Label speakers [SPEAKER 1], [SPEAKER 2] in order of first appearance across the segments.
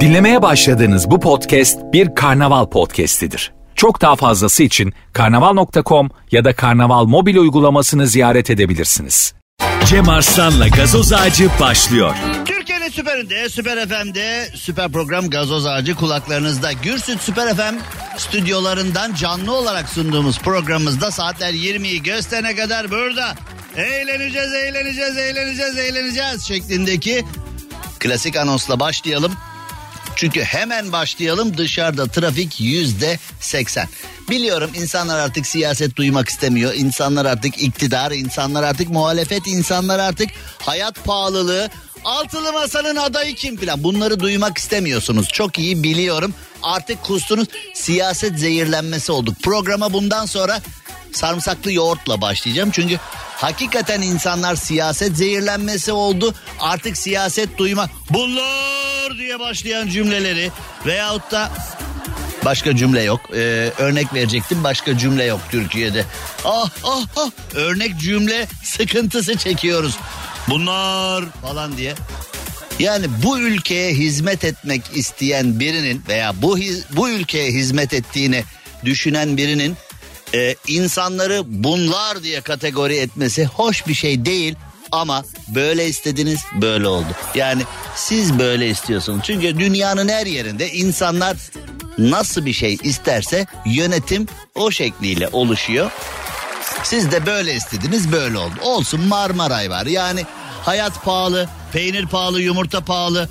[SPEAKER 1] Dinlemeye başladığınız bu podcast bir karnaval podcastidir. Çok daha fazlası için karnaval.com ya da karnaval mobil uygulamasını ziyaret edebilirsiniz.
[SPEAKER 2] Cem Arslan'la gazoz ağacı başlıyor.
[SPEAKER 3] Türkiye'nin süperinde, süper FM'de, süper program Gazoz Ağacı kulaklarınızda. Gürsüt Süper FM stüdyolarından canlı olarak sunduğumuz programımızda saatler 20'yi gösterene kadar burada. Eğleneceğiz, eğleneceğiz, eğleneceğiz, eğleneceğiz şeklindeki klasik anonsla başlayalım. Çünkü hemen başlayalım dışarıda trafik yüzde seksen. Biliyorum insanlar artık siyaset duymak istemiyor. İnsanlar artık iktidar, insanlar artık muhalefet, insanlar artık hayat pahalılığı, altılı masanın adayı kim filan bunları duymak istemiyorsunuz. Çok iyi biliyorum. Artık kustunuz siyaset zehirlenmesi olduk. Programa bundan sonra sarımsaklı yoğurtla başlayacağım. Çünkü hakikaten insanlar siyaset zehirlenmesi oldu. Artık siyaset duyma bunlar diye başlayan cümleleri veyahut da başka cümle yok. Ee, örnek verecektim başka cümle yok Türkiye'de. Ah ah ah örnek cümle sıkıntısı çekiyoruz. Bunlar falan diye. Yani bu ülkeye hizmet etmek isteyen birinin veya bu bu ülkeye hizmet ettiğini düşünen birinin e, insanları bunlar diye kategori etmesi hoş bir şey değil ama böyle istediniz böyle oldu. Yani siz böyle istiyorsunuz. Çünkü dünyanın her yerinde insanlar nasıl bir şey isterse yönetim o şekliyle oluşuyor. Siz de böyle istediniz böyle oldu. Olsun Marmaray var. Yani hayat pahalı, peynir pahalı, yumurta pahalı,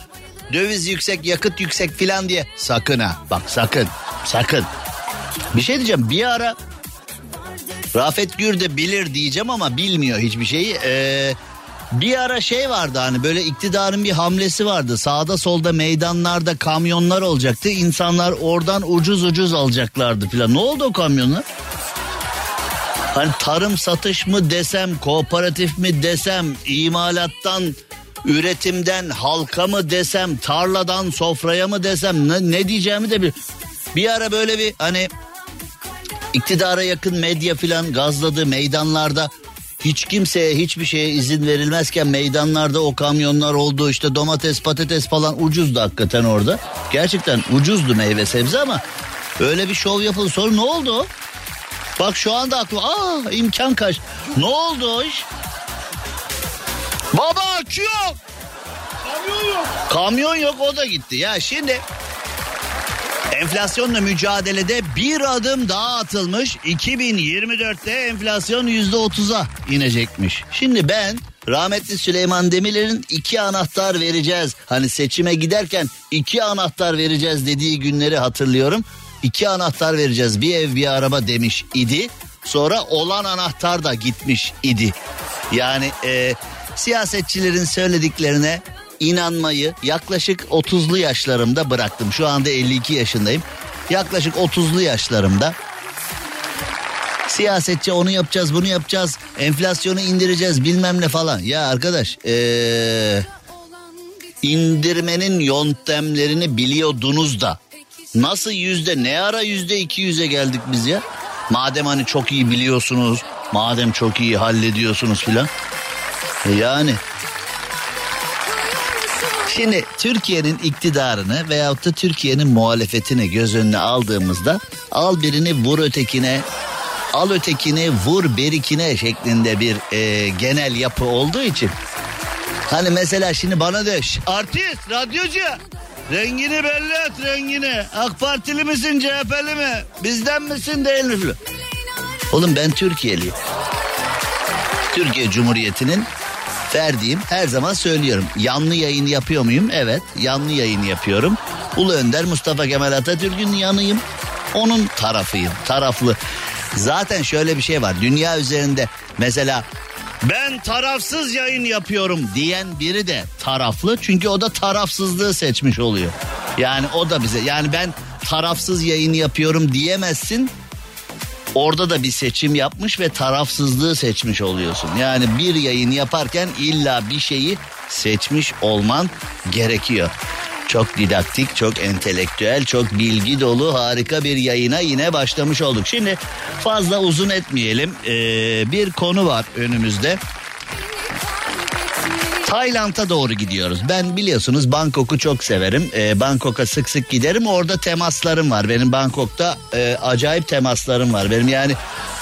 [SPEAKER 3] döviz yüksek, yakıt yüksek filan diye. Sakın ha bak sakın sakın. Bir şey diyeceğim bir ara Rafet Gür de bilir diyeceğim ama bilmiyor hiçbir şeyi. Ee, bir ara şey vardı hani böyle iktidarın bir hamlesi vardı. Sağda solda meydanlarda kamyonlar olacaktı. İnsanlar oradan ucuz ucuz alacaklardı filan. Ne oldu o kamyonlar? Hani tarım satış mı desem, kooperatif mi desem, imalattan, üretimden halka mı desem, tarladan sofraya mı desem ne, ne diyeceğimi de bir bir ara böyle bir hani iktidara yakın medya filan gazladı meydanlarda hiç kimseye hiçbir şeye izin verilmezken meydanlarda o kamyonlar oldu işte domates patates falan ucuzdu hakikaten orada. Gerçekten ucuzdu meyve sebze ama öyle bir şov yapıldı sonra ne oldu? Bak şu anda aklıma aa imkan kaç. Ne oldu iş? Baba akü yok. Kamyon yok. Kamyon yok o da gitti. Ya şimdi Enflasyonla mücadelede bir adım daha atılmış. 2024'te enflasyon %30'a inecekmiş. Şimdi ben rahmetli Süleyman Demirel'in iki anahtar vereceğiz. Hani seçime giderken iki anahtar vereceğiz dediği günleri hatırlıyorum. İki anahtar vereceğiz bir ev bir araba demiş idi. Sonra olan anahtar da gitmiş idi. Yani e, siyasetçilerin söylediklerine inanmayı yaklaşık 30'lu yaşlarımda bıraktım. Şu anda 52 yaşındayım. Yaklaşık 30'lu yaşlarımda siyasetçi onu yapacağız bunu yapacağız enflasyonu indireceğiz bilmem ne falan. Ya arkadaş ee, indirmenin yöntemlerini biliyordunuz da nasıl yüzde ne ara yüzde iki yüze geldik biz ya? Madem hani çok iyi biliyorsunuz madem çok iyi hallediyorsunuz filan. E yani Şimdi Türkiye'nin iktidarını veyahut da Türkiye'nin muhalefetini göz önüne aldığımızda al birini vur ötekine al ötekini vur berikine şeklinde bir e, genel yapı olduğu için. Hani mesela şimdi bana de artist radyocu rengini belli et rengini. AK Partili misin CHP'li mi? Bizden misin değil mi? Oğlum ben Türkiye'liyim. Türkiye Cumhuriyeti'nin verdiğim her zaman söylüyorum. Yanlı yayın yapıyor muyum? Evet yanlı yayın yapıyorum. Ulu Önder Mustafa Kemal Atatürk'ün yanıyım. Onun tarafıyım taraflı. Zaten şöyle bir şey var dünya üzerinde mesela ben tarafsız yayın yapıyorum diyen biri de taraflı çünkü o da tarafsızlığı seçmiş oluyor. Yani o da bize yani ben tarafsız yayın yapıyorum diyemezsin Orada da bir seçim yapmış ve tarafsızlığı seçmiş oluyorsun. Yani bir yayın yaparken illa bir şeyi seçmiş olman gerekiyor. Çok didaktik, çok entelektüel, çok bilgi dolu harika bir yayına yine başlamış olduk. Şimdi fazla uzun etmeyelim. Ee, bir konu var önümüzde. Tayland'a doğru gidiyoruz. Ben biliyorsunuz Bangkok'u çok severim. Ee, Bangkok'a sık sık giderim. Orada temaslarım var. Benim Bangkok'ta e, acayip temaslarım var. Benim yani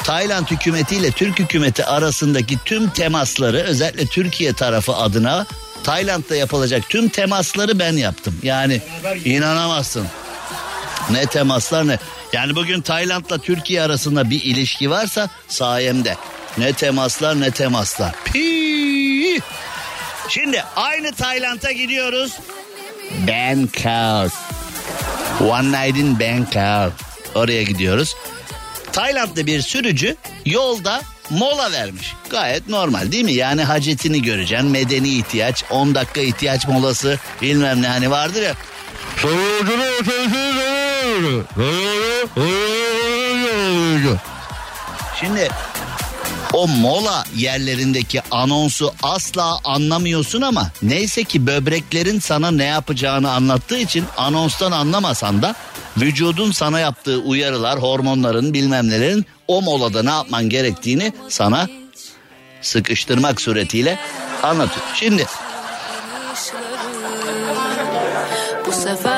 [SPEAKER 3] Tayland hükümetiyle Türk hükümeti arasındaki tüm temasları özellikle Türkiye tarafı adına Tayland'da yapılacak tüm temasları ben yaptım. Yani inanamazsın. Ne temaslar ne. Yani bugün Tayland'la Türkiye arasında bir ilişki varsa sayemde. Ne temaslar ne temaslar. Pii. Şimdi aynı Tayland'a gidiyoruz. Bangkok. One night in Bangkok. Oraya gidiyoruz. Tayland'da bir sürücü yolda mola vermiş. Gayet normal değil mi? Yani hacetini göreceksin. Medeni ihtiyaç, 10 dakika ihtiyaç molası bilmem ne hani vardır ya. Şimdi o mola yerlerindeki anonsu asla anlamıyorsun ama neyse ki böbreklerin sana ne yapacağını anlattığı için anonstan anlamasan da vücudun sana yaptığı uyarılar, hormonların bilmem nelerin o molada ne yapman gerektiğini sana sıkıştırmak suretiyle anlatıyor. Şimdi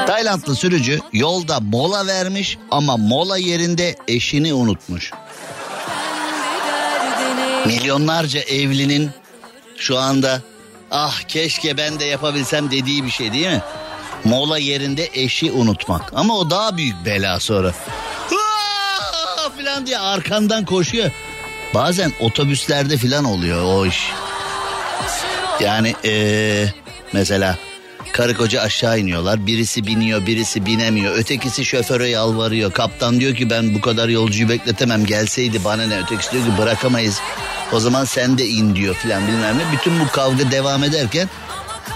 [SPEAKER 3] Taylandlı sürücü yolda mola vermiş ama mola yerinde eşini unutmuş. Milyonlarca evlinin şu anda ah keşke ben de yapabilsem dediği bir şey değil mi? Mola yerinde eşi unutmak. Ama o daha büyük bela sonra. falan diye arkandan koşuyor. Bazen otobüslerde falan oluyor o iş. Yani ee, mesela karı koca aşağı iniyorlar. Birisi biniyor birisi binemiyor. Ötekisi şoföre yalvarıyor. Kaptan diyor ki ben bu kadar yolcuyu bekletemem. Gelseydi bana ne. Ötekisi diyor ki bırakamayız. O zaman sen de in diyor filan bilmem ne. Bütün bu kavga devam ederken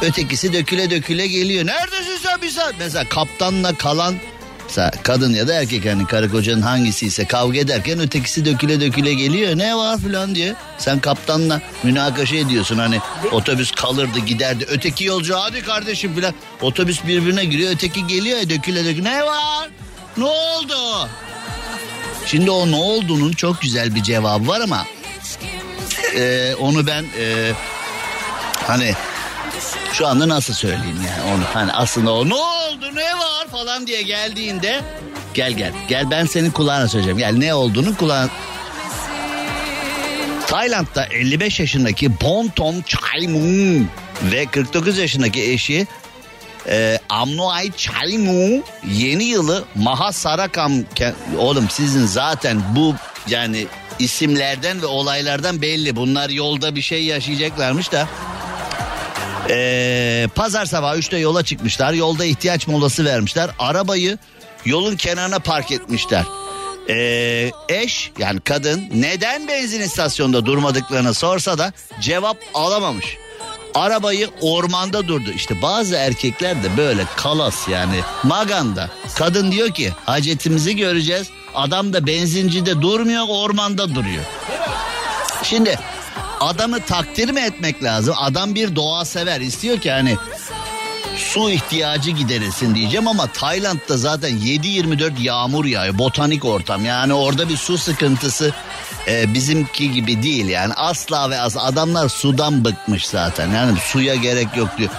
[SPEAKER 3] ötekisi döküle döküle geliyor. Neredesin sen bir saat? Mesela kaptanla kalan Mesela kadın ya da erkek hani karı kocanın hangisi ise kavga ederken ötekisi döküle döküle geliyor. Ne var filan diye. Sen kaptanla münakaşa ediyorsun hani otobüs kalırdı giderdi. Öteki yolcu hadi kardeşim filan. Otobüs birbirine giriyor öteki geliyor ya döküle döküle. Ne var? Ne oldu? Şimdi o ne olduğunun çok güzel bir cevabı var ama e, onu ben e, hani şu anda nasıl söyleyeyim yani onu? Hani aslında o ne oldu ne var? falan diye geldiğinde gel gel gel ben senin kulağına söyleyeceğim. Gel ne olduğunu kulağına Tayland'da 55 yaşındaki Bontom Chaimun ve 49 yaşındaki eşi e, Amnoay Chaimu yeni yılı Mahasarakam oğlum sizin zaten bu yani isimlerden ve olaylardan belli bunlar yolda bir şey yaşayacaklarmış da ee, pazar sabahı 3'te yola çıkmışlar. Yolda ihtiyaç molası vermişler. Arabayı yolun kenarına park etmişler. Ee, eş yani kadın neden benzin istasyonunda durmadıklarını sorsa da cevap alamamış. Arabayı ormanda durdu. İşte bazı erkekler de böyle kalas yani maganda. Kadın diyor ki hacetimizi göreceğiz. Adam da benzincide durmuyor ormanda duruyor. Şimdi adamı takdir mi etmek lazım? Adam bir doğa sever. istiyor ki hani su ihtiyacı giderilsin diyeceğim ama Tayland'da zaten 7-24 yağmur yağıyor. Botanik ortam. Yani orada bir su sıkıntısı e, bizimki gibi değil yani. Asla ve asla adamlar sudan bıkmış zaten. Yani suya gerek yok diyor.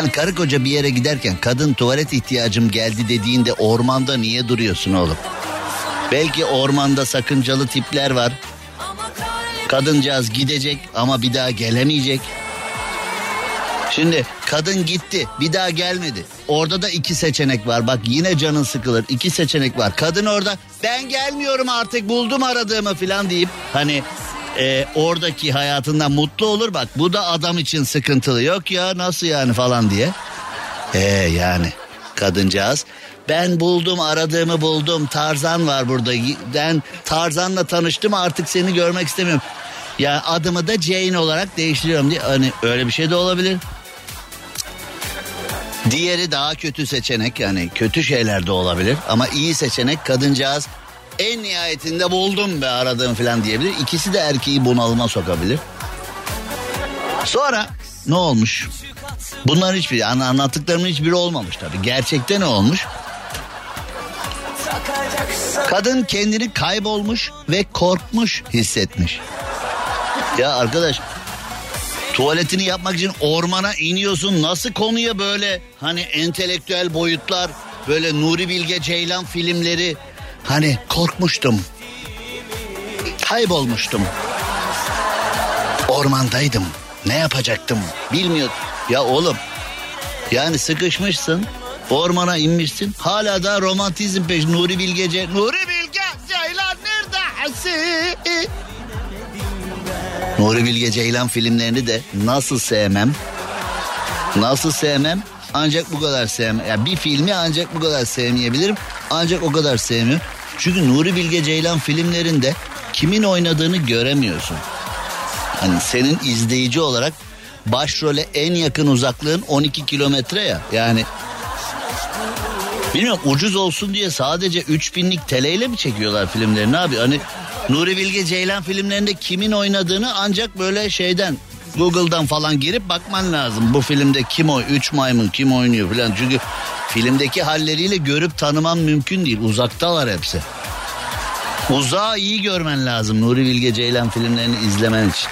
[SPEAKER 3] Yani karı koca bir yere giderken kadın tuvalet ihtiyacım geldi dediğinde ormanda niye duruyorsun oğlum? Belki ormanda sakıncalı tipler var. Kadıncağız gidecek ama bir daha gelemeyecek. Şimdi kadın gitti bir daha gelmedi. Orada da iki seçenek var. Bak yine canın sıkılır. İki seçenek var. Kadın orada ben gelmiyorum artık buldum aradığımı falan deyip hani e, oradaki hayatından mutlu olur. Bak bu da adam için sıkıntılı. Yok ya nasıl yani falan diye. E yani kadıncağız ben buldum aradığımı buldum. Tarzan var burada. Ben Tarzan'la tanıştım artık seni görmek istemiyorum. Ya adımı da Jane olarak değiştiriyorum diye. Hani öyle bir şey de olabilir. Diğeri daha kötü seçenek yani kötü şeyler de olabilir ama iyi seçenek kadıncağız en nihayetinde buldum be aradığım falan diyebilir. İkisi de erkeği bunalıma sokabilir. Sonra ne olmuş? Bunlar hiçbir anlattıklarımın hiçbiri olmamış tabii. Gerçekte ne olmuş? Kadın kendini kaybolmuş ve korkmuş hissetmiş. Ya arkadaş tuvaletini yapmak için ormana iniyorsun. Nasıl konuya böyle hani entelektüel boyutlar böyle Nuri Bilge Ceylan filmleri hani korkmuştum. Kaybolmuştum. Ormandaydım. Ne yapacaktım bilmiyorum. Ya oğlum yani sıkışmışsın ormana inmişsin hala da romantizm peş Nuri Bilge Ce Nuri Bilge Ceylan nerede? Nuri Bilge Ceylan filmlerini de nasıl sevmem? Nasıl sevmem? Ancak bu kadar sevmem. Yani bir filmi ancak bu kadar sevmeyebilirim. Ancak o kadar sevmiyorum. Çünkü Nuri Bilge Ceylan filmlerinde kimin oynadığını göremiyorsun. Hani senin izleyici olarak başrole en yakın uzaklığın 12 kilometre ya. Yani bilmiyorum ucuz olsun diye sadece 3000'lik teleyle mi çekiyorlar filmlerini abi? Hani Nuri Bilge Ceylan filmlerinde kimin oynadığını ancak böyle şeyden Google'dan falan girip bakman lazım. Bu filmde kim o? Üç maymun kim oynuyor falan. Çünkü filmdeki halleriyle görüp tanıman mümkün değil. Uzaktalar hepsi. Uzağı iyi görmen lazım Nuri Bilge Ceylan filmlerini izlemen için.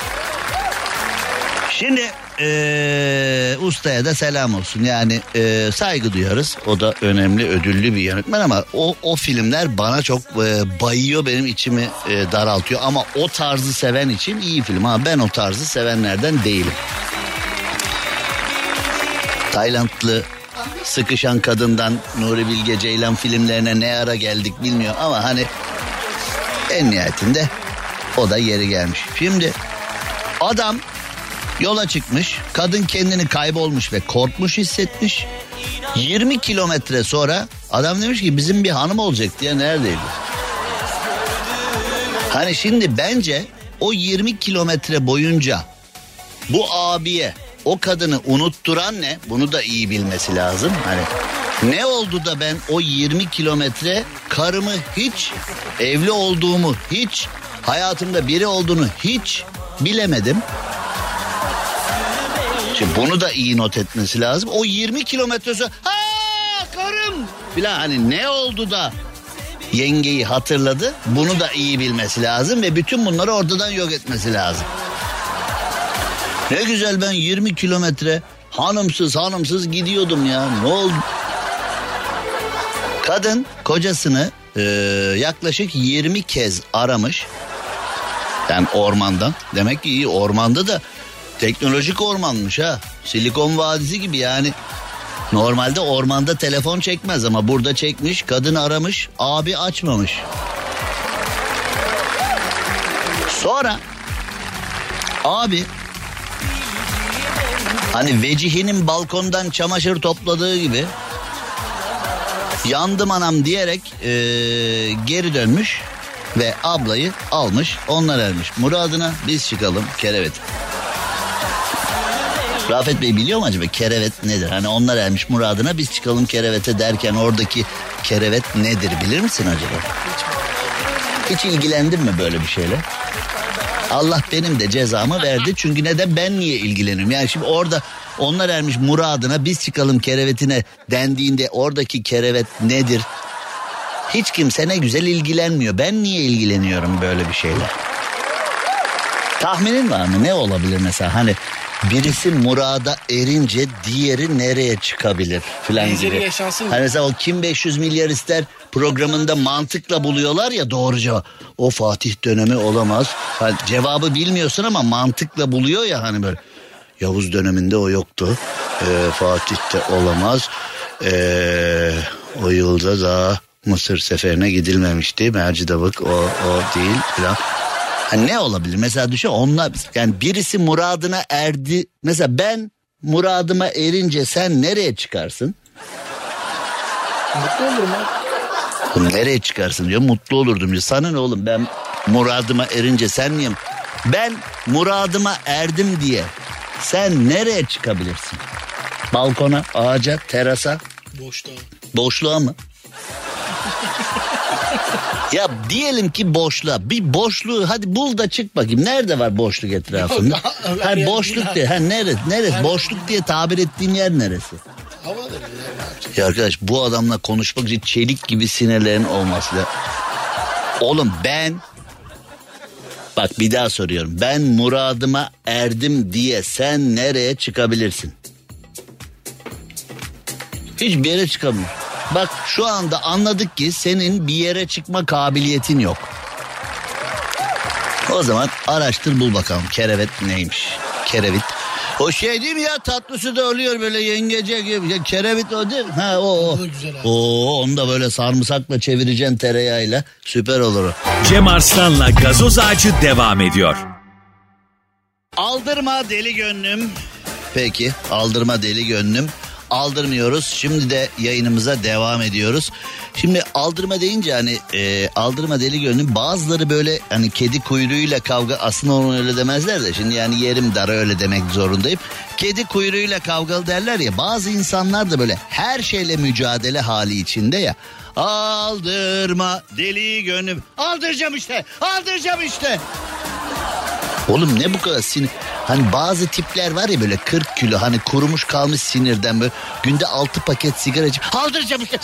[SPEAKER 3] Şimdi ee, ustaya da selam olsun. Yani ee, saygı duyarız. O da önemli ödüllü bir yönetmen ama o, o filmler bana çok ee, bayıyor benim içimi ee, daraltıyor. Ama o tarzı seven için iyi film. Ama ben o tarzı sevenlerden değilim. Taylandlı sıkışan kadından Nuri Bilge Ceylan filmlerine ne ara geldik bilmiyor ama hani en nihayetinde o da yeri gelmiş. Şimdi adam yola çıkmış. Kadın kendini kaybolmuş ve korkmuş hissetmiş. 20 kilometre sonra adam demiş ki bizim bir hanım olacak diye neredeydi? Hani şimdi bence o 20 kilometre boyunca bu abiye o kadını unutturan ne? Bunu da iyi bilmesi lazım. Hani ne oldu da ben o 20 kilometre karımı hiç evli olduğumu hiç hayatımda biri olduğunu hiç bilemedim. Şimdi bunu da iyi not etmesi lazım. O 20 kilometre sonra ha karım filan hani ne oldu da yengeyi hatırladı. Bunu da iyi bilmesi lazım ve bütün bunları ortadan yok etmesi lazım. Ne güzel ben 20 kilometre hanımsız hanımsız gidiyordum ya. Ne oldu? Kadın kocasını e, yaklaşık 20 kez aramış. Yani ormandan. Demek ki iyi ormanda da teknolojik ormanmış ha. Silikon Vadisi gibi yani. Normalde ormanda telefon çekmez ama burada çekmiş. Kadın aramış. Abi açmamış. Sonra abi hani vecihinin balkondan çamaşır topladığı gibi yandım anam diyerek ee, geri dönmüş ve ablayı almış onlar ermiş. Muradına biz çıkalım kerevet. Rafet Bey biliyor mu acaba kerevet nedir? Hani onlar ermiş muradına biz çıkalım kerevete derken oradaki kerevet nedir bilir misin acaba? Hiç ilgilendin mi böyle bir şeyle? Allah benim de cezamı verdi çünkü neden ben niye ilgileniyorum? Yani şimdi orada onlar ermiş muradına biz çıkalım kerevetine dendiğinde oradaki kerevet nedir? Hiç kimse ne güzel ilgilenmiyor. Ben niye ilgileniyorum böyle bir şeyle? Tahminin var mı? Ne olabilir mesela? Hani birisi murada erince diğeri nereye çıkabilir filan gibi.
[SPEAKER 4] yaşansın?
[SPEAKER 3] Hani mesela o kim 500 milyar ister programında mantıkla buluyorlar ya doğru cevap. O Fatih dönemi olamaz. Hani cevabı bilmiyorsun ama mantıkla buluyor ya hani böyle. Yavuz döneminde o yoktu. Ee, Fatih'te olamaz. Ee, o yılda da Mısır seferine gidilmemişti. Mercidabık o, o değil filan. Ha, ne olabilir? Mesela düşün onlar yani birisi muradına erdi. Mesela ben muradıma erince sen nereye çıkarsın?
[SPEAKER 4] Mutlu olurum.
[SPEAKER 3] Oğlum nereye çıkarsın diyor. Mutlu olurdum diyor. Sana ne oğlum ben muradıma erince sen niye? Ben muradıma erdim diye sen nereye çıkabilirsin? Balkona, ağaca, terasa,
[SPEAKER 4] Boşta.
[SPEAKER 3] boşluğa mı? Ya diyelim ki boşluğa. Bir boşluğu hadi bul da çık bakayım. Nerede var boşluk etrafında?
[SPEAKER 4] Yok,
[SPEAKER 3] ha
[SPEAKER 4] yer
[SPEAKER 3] boşluk
[SPEAKER 4] bina.
[SPEAKER 3] diye. Ha neresi? Neresi? Boşluk diye tabir ettiğin yer neresi?
[SPEAKER 4] Havadır ya?
[SPEAKER 3] Ya arkadaş bu adamla konuşmak için çelik gibi sinirlerin olması da. Oğlum ben bak bir daha soruyorum. Ben muradıma erdim diye sen nereye çıkabilirsin? Hiçbir yere çıkamıyor. Bak şu anda anladık ki senin bir yere çıkma kabiliyetin yok. O zaman araştır bul bakalım kerevet neymiş. Kerevit. O şey değil mi ya tatlısı da oluyor böyle yengece gibi. Ya, kerevit o değil mi? Ha o o. Oo, onu da böyle sarımsakla çevireceksin tereyağıyla. Süper olur o.
[SPEAKER 2] Cem Arslan'la gazoz ağacı devam ediyor.
[SPEAKER 3] Aldırma deli gönlüm. Peki aldırma deli gönlüm. Aldırmıyoruz. Şimdi de yayınımıza devam ediyoruz. Şimdi aldırma deyince hani e, aldırma deli gönlüm bazıları böyle hani kedi kuyruğuyla kavga aslında onu öyle demezler de şimdi yani yerim dara öyle demek zorundayım. Kedi kuyruğuyla kavgalı derler ya bazı insanlar da böyle her şeyle mücadele hali içinde ya. Aldırma deli gönlüm. Aldıracağım işte. Aldıracağım işte. Oğlum ne bu kadar sinir? Hani bazı tipler var ya böyle 40 kilo hani kurumuş kalmış sinirden böyle günde 6 paket sigara içip aldıracağım işte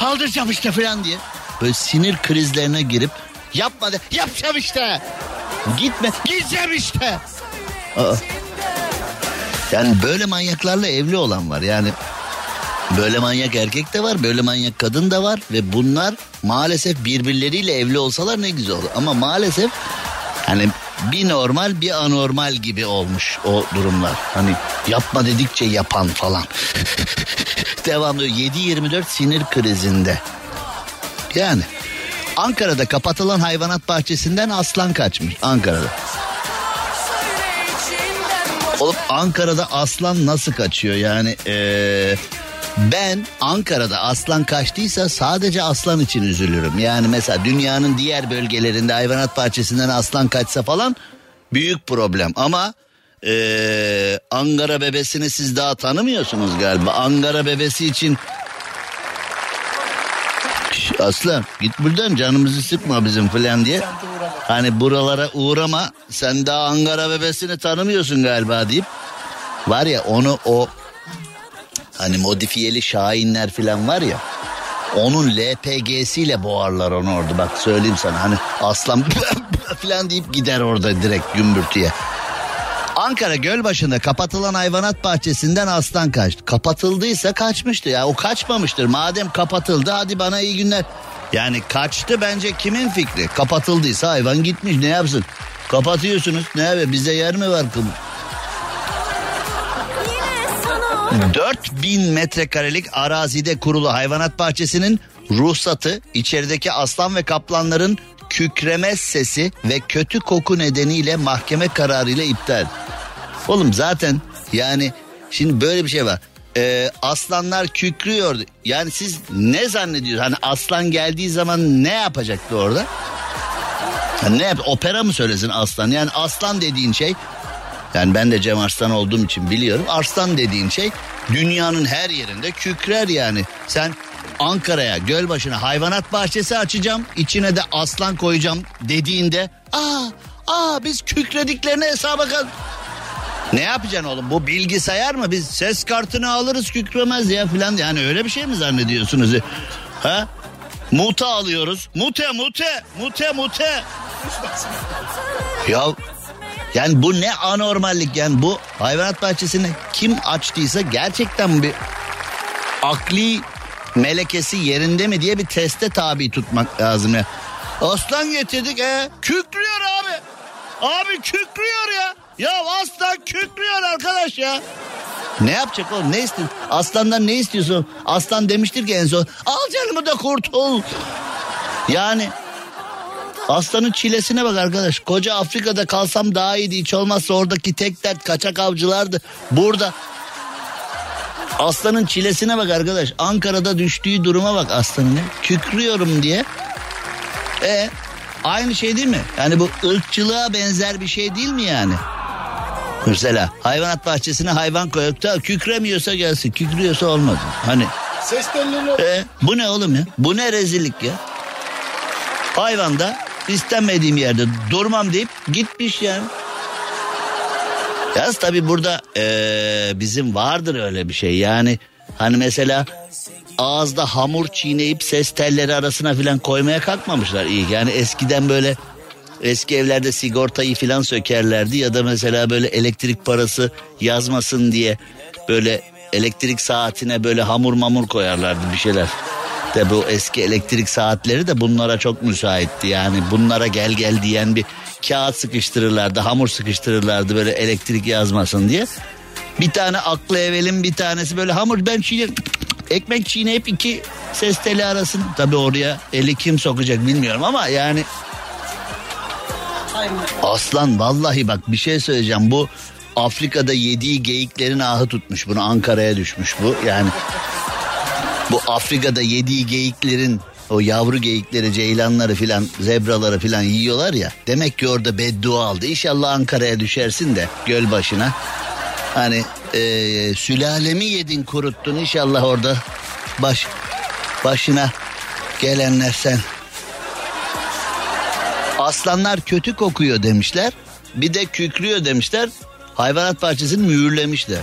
[SPEAKER 3] aldıracağım işte falan diye. Böyle sinir krizlerine girip yapma de yapacağım işte. Gitme gideceğim işte. Aa. Yani böyle manyaklarla evli olan var yani. Böyle manyak erkek de var, böyle manyak kadın da var ve bunlar maalesef birbirleriyle evli olsalar ne güzel olur. Ama maalesef hani bir normal bir anormal gibi olmuş o durumlar. Hani yapma dedikçe yapan falan. Devamlı 7-24 sinir krizinde. Yani Ankara'da kapatılan hayvanat bahçesinden aslan kaçmış Ankara'da. Oğlum Ankara'da aslan nasıl kaçıyor yani ee, ben Ankara'da aslan kaçtıysa sadece aslan için üzülürüm. Yani mesela dünyanın diğer bölgelerinde hayvanat bahçesinden aslan kaçsa falan büyük problem. Ama ee, Angara bebesini siz daha tanımıyorsunuz galiba. Angara bebesi için Aslan git buradan canımızı sıkma bizim falan diye. Hani buralara uğrama sen daha Angara bebesini tanımıyorsun galiba deyip. Var ya onu o hani modifiyeli şahinler falan var ya. Onun LPG'siyle boğarlar onu orada bak söyleyeyim sana hani aslan falan deyip gider orada direkt gümbürtüye. Ankara Gölbaşı'nda kapatılan hayvanat bahçesinden aslan kaçtı. Kapatıldıysa kaçmıştı ya o kaçmamıştır. Madem kapatıldı hadi bana iyi günler. Yani kaçtı bence kimin fikri? Kapatıldıysa hayvan gitmiş ne yapsın? Kapatıyorsunuz ne yapıyor bize yer mi var kım? 4000 metrekarelik arazide kurulu hayvanat bahçesinin ruhsatı içerideki aslan ve kaplanların kükreme sesi ve kötü koku nedeniyle mahkeme kararıyla iptal. Oğlum zaten yani şimdi böyle bir şey var. Ee, aslanlar kükrüyordu. Yani siz ne zannediyorsunuz? Hani aslan geldiği zaman ne yapacaktı orada? Yani ne yap? Opera mı söylesin aslan? Yani aslan dediğin şey yani ben de Cem Arslan olduğum için biliyorum. Arslan dediğin şey dünyanın her yerinde kükrer yani. Sen Ankara'ya Gölbaşı'na hayvanat bahçesi açacağım. içine de aslan koyacağım dediğinde aa aa biz kükrediklerini hesaba kat. Ne yapacaksın oğlum bu bilgisayar mı biz ses kartını alırız kükremez ya filan yani öyle bir şey mi zannediyorsunuz? Ha? Mute alıyoruz. Mute mute mute mute. Ya yani bu ne anormallik yani bu hayvanat bahçesini kim açtıysa gerçekten bir akli melekesi yerinde mi diye bir teste tabi tutmak lazım ya. Aslan getirdik e kükrüyor abi. Abi kükrüyor ya. Ya aslan kükrüyor arkadaş ya. Ne yapacak oğlum ne istiyorsun? Aslandan ne istiyorsun? Aslan demiştir ki en son al canımı da kurtul. Yani Aslanın çilesine bak arkadaş. Koca Afrika'da kalsam daha iyiydi. Hiç olmazsa oradaki tek dert kaçak avcılardı. Burada Aslanın çilesine bak arkadaş. Ankara'da düştüğü duruma bak aslanın. Kükrüyorum diye. E aynı şey değil mi? Yani bu ırkçılığa benzer bir şey değil mi yani? Mesela hayvanat bahçesine hayvan koyup da kükremiyorsa gelsin. Kükrüyorsa olmaz. Hani
[SPEAKER 4] Ses
[SPEAKER 3] e, bu ne oğlum ya? Bu ne rezillik ya? Hayvan da istenmediğim yerde durmam deyip gitmiş yani. Yalnız tabii burada e, bizim vardır öyle bir şey yani Hani mesela ağızda hamur çiğneyip ses telleri arasına filan koymaya kalkmamışlar iyi. Yani eskiden böyle eski evlerde sigortayı filan sökerlerdi ya da mesela böyle elektrik parası yazmasın diye böyle elektrik saatine böyle hamur mamur koyarlardı bir şeyler. Tabi o eski elektrik saatleri de bunlara çok müsaitti yani bunlara gel gel diyen bir kağıt sıkıştırırlardı hamur sıkıştırırlardı böyle elektrik yazmasın diye. Bir tane aklı evelin bir tanesi böyle hamur ben çiğnerim ekmek çiğneyip iki ses teli arasın. Tabi oraya eli kim sokacak bilmiyorum ama yani Aslan vallahi bak bir şey söyleyeceğim bu Afrika'da yediği geyiklerin ahı tutmuş bunu Ankara'ya düşmüş bu yani bu Afrika'da yediği geyiklerin o yavru geyikleri, ceylanları filan, zebraları filan yiyorlar ya. Demek ki orada beddua aldı. İnşallah Ankara'ya düşersin de göl başına. Hani e, sülalemi yedin kuruttun inşallah orada baş başına gelenler sen. Aslanlar kötü kokuyor demişler. Bir de kükrüyor demişler. Hayvanat bahçesini mühürlemişler.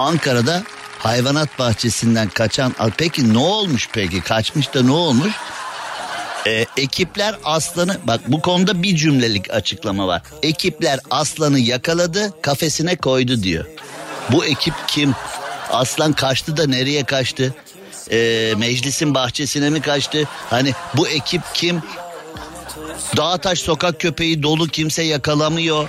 [SPEAKER 3] Ankara'da hayvanat bahçesinden kaçan peki ne olmuş peki kaçmış da ne olmuş? Ee, ekipler aslanı bak bu konuda bir cümlelik açıklama var. Ekipler aslanı yakaladı kafesine koydu diyor. Bu ekip kim? Aslan kaçtı da nereye kaçtı? Ee, meclisin bahçesine mi kaçtı? Hani bu ekip kim? Dağtaş sokak köpeği dolu kimse yakalamıyor.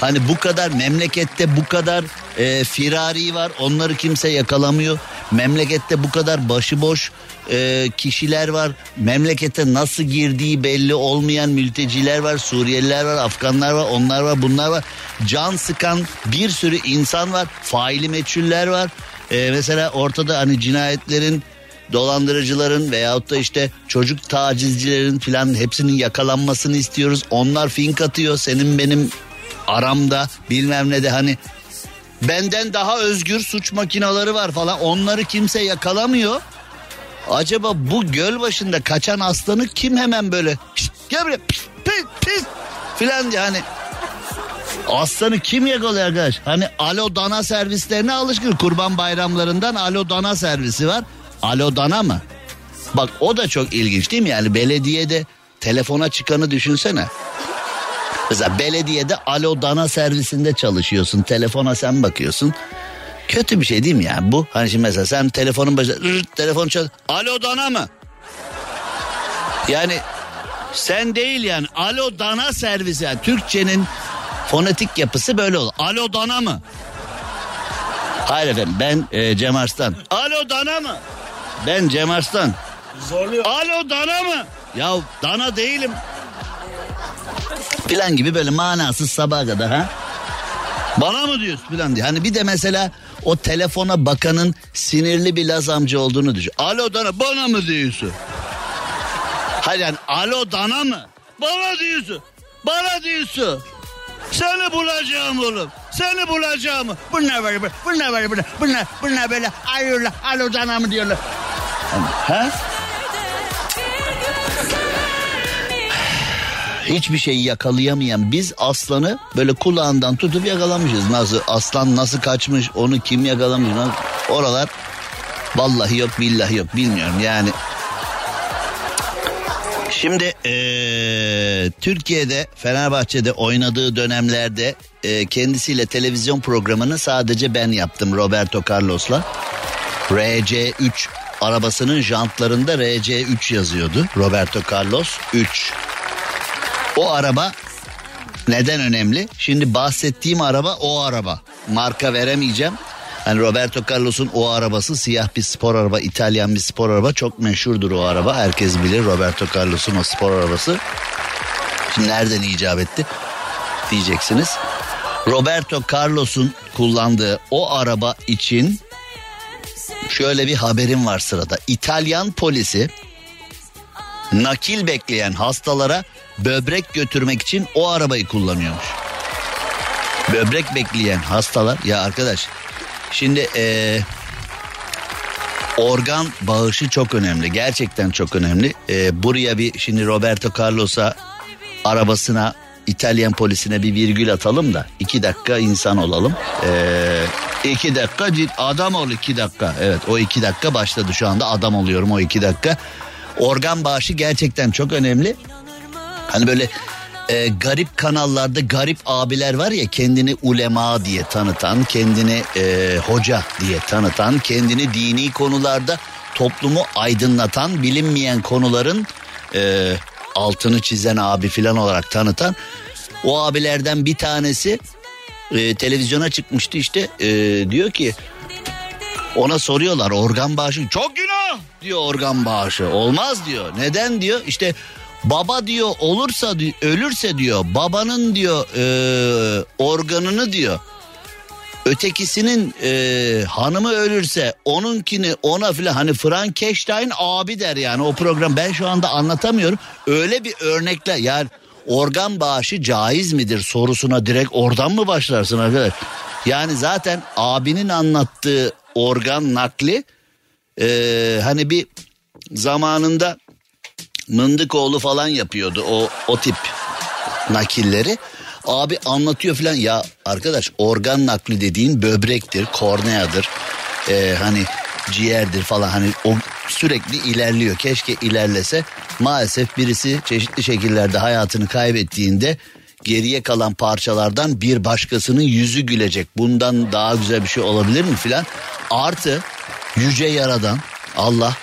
[SPEAKER 3] Hani bu kadar memlekette bu kadar e, firari var onları kimse yakalamıyor. Memlekette bu kadar başıboş e, kişiler var. Memlekete nasıl girdiği belli olmayan mülteciler var. Suriyeliler var, Afganlar var, onlar var, bunlar var. Can sıkan bir sürü insan var. Faili meçhuller var. E, mesela ortada hani cinayetlerin dolandırıcıların veyahut da işte çocuk tacizcilerin filan hepsinin yakalanmasını istiyoruz. Onlar fink atıyor senin benim aramda bilmem ne de hani benden daha özgür suç makinaları var falan onları kimse yakalamıyor. Acaba bu göl başında kaçan aslanı kim hemen böyle gel pis pis pis filan diye hani Aslanı kim yakalıyor arkadaş? Hani alo dana servislerine alışkın. Kurban bayramlarından alo dana servisi var. Alo dana mı? Bak o da çok ilginç değil mi? Yani belediyede telefona çıkanı düşünsene. Mesela belediyede alo dana servisinde çalışıyorsun. Telefona sen bakıyorsun. Kötü bir şey değil mi yani bu? Hani şimdi mesela sen telefonun başında rırt, telefon çal. Alo dana mı? Yani sen değil yani alo dana servisi. Yani Türkçenin fonetik yapısı böyle olur. Alo dana mı? Hayır efendim ben e, Cem Arslan. Alo dana mı? Ben Cem Arslan. Zorluyor. Alo dana mı? Ya dana değilim. Plan gibi böyle manasız sabaha kadar ha. Bana mı diyorsun filan diye. Hani bir de mesela o telefona bakanın sinirli bir Laz amca olduğunu düşün. Alo dana bana mı diyorsun? Hayır yani alo dana mı? Bana diyorsun. Bana diyorsun. Seni bulacağım oğlum. Seni bulacağım. Bu ne böyle bu ne böyle bu ne bu ne bu ne böyle ayırla alo dana mı diyorlar. Ha? Hiçbir şeyi yakalayamayan biz aslanı böyle kulağından tutup yakalamışız. Nasıl aslan nasıl kaçmış onu kim yakalamış oralar vallahi yok billahi yok bilmiyorum yani. Şimdi ee, Türkiye'de Fenerbahçe'de oynadığı dönemlerde e, kendisiyle televizyon programını sadece ben yaptım Roberto Carlos'la. RC3 arabasının jantlarında RC3 yazıyordu. Roberto Carlos 3 o araba neden önemli? Şimdi bahsettiğim araba o araba. Marka veremeyeceğim. Hani Roberto Carlos'un o arabası siyah bir spor araba, İtalyan bir spor araba. Çok meşhurdur o araba. Herkes bilir Roberto Carlos'un o spor arabası. Şimdi nereden icap etti diyeceksiniz. Roberto Carlos'un kullandığı o araba için şöyle bir haberim var sırada. İtalyan polisi nakil bekleyen hastalara böbrek götürmek için o arabayı kullanıyormuş. Böbrek bekleyen hastalar ya arkadaş şimdi ee, organ bağışı çok önemli gerçekten çok önemli. E, buraya bir şimdi Roberto Carlos'a arabasına İtalyan polisine bir virgül atalım da iki dakika insan olalım. Ee, iki dakika adam ol iki dakika. Evet o iki dakika başladı şu anda adam oluyorum o iki dakika. Organ bağışı gerçekten çok önemli. Hani böyle e, garip kanallarda garip abiler var ya kendini ulema diye tanıtan, kendini e, hoca diye tanıtan, kendini dini konularda toplumu aydınlatan, bilinmeyen konuların e, altını çizen abi filan olarak tanıtan o abilerden bir tanesi e, televizyona çıkmıştı işte e, diyor ki ona soruyorlar organ bağışı çok günah! diyor organ bağışı. Olmaz diyor. Neden? diyor. İşte baba diyor olursa ölürse diyor babanın diyor e, organını diyor ötekisinin e, hanımı ölürse onunkini ona filan hani Frankenstein abi der yani o program ben şu anda anlatamıyorum öyle bir örnekle yani organ bağışı caiz midir sorusuna direkt oradan mı başlarsın arkadaş? Yani zaten abinin anlattığı organ nakli e, hani bir zamanında Mındıkoğlu falan yapıyordu o o tip nakilleri. Abi anlatıyor falan ya arkadaş organ nakli dediğin böbrektir, korneadır. Ee, hani ciğerdir falan hani o sürekli ilerliyor. Keşke ilerlese. Maalesef birisi çeşitli şekillerde hayatını kaybettiğinde geriye kalan parçalardan bir başkasının yüzü gülecek. Bundan daha güzel bir şey olabilir mi filan? Artı yüce yaradan Allah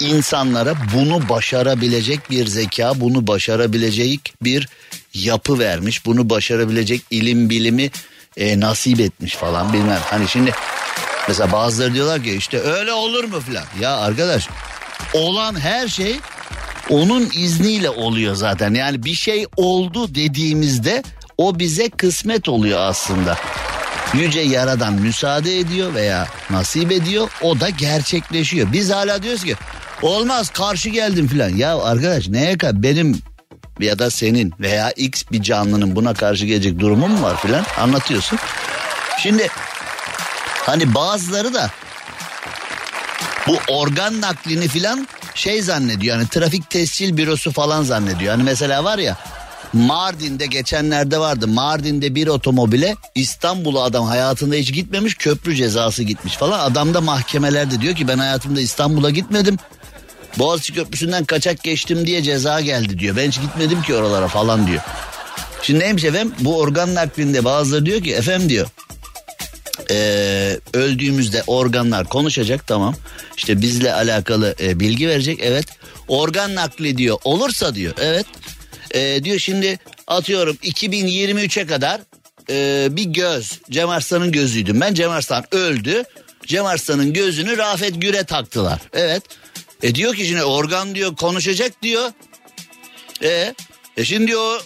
[SPEAKER 3] insanlara bunu başarabilecek bir zeka, bunu başarabilecek bir yapı vermiş. Bunu başarabilecek ilim bilimi e, nasip etmiş falan bilmem. Hani şimdi mesela bazıları diyorlar ki işte öyle olur mu filan. Ya arkadaş olan her şey onun izniyle oluyor zaten. Yani bir şey oldu dediğimizde o bize kısmet oluyor aslında. Yüce Yaradan müsaade ediyor veya nasip ediyor o da gerçekleşiyor. Biz hala diyoruz ki olmaz karşı geldim filan. Ya arkadaş neye kadar benim ya da senin veya X bir canlının buna karşı gelecek durumu mu var filan anlatıyorsun. Şimdi hani bazıları da bu organ naklini filan şey zannediyor. Yani trafik tescil bürosu falan zannediyor. Hani mesela var ya Mardin'de geçenlerde vardı. Mardin'de bir otomobile İstanbul'a adam hayatında hiç gitmemiş köprü cezası gitmiş falan. Adam da mahkemelerde diyor ki ben hayatımda İstanbul'a gitmedim. Boğaziçi Köprüsü'nden kaçak geçtim diye ceza geldi diyor. Ben hiç gitmedim ki oralara falan diyor. Şimdi neymiş efendim bu organ naklinde bazıları diyor ki efendim diyor ee, öldüğümüzde organlar konuşacak tamam. İşte bizle alakalı e, bilgi verecek evet. Organ nakli diyor olursa diyor evet. E, diyor şimdi atıyorum 2023'e kadar e, bir göz Cem Arslan'ın gözüydüm ben Cem Arslan öldü. Cem Arslan'ın gözünü Rafet Güre taktılar. Evet. E diyor ki şimdi organ diyor konuşacak diyor. E, e şimdi diyor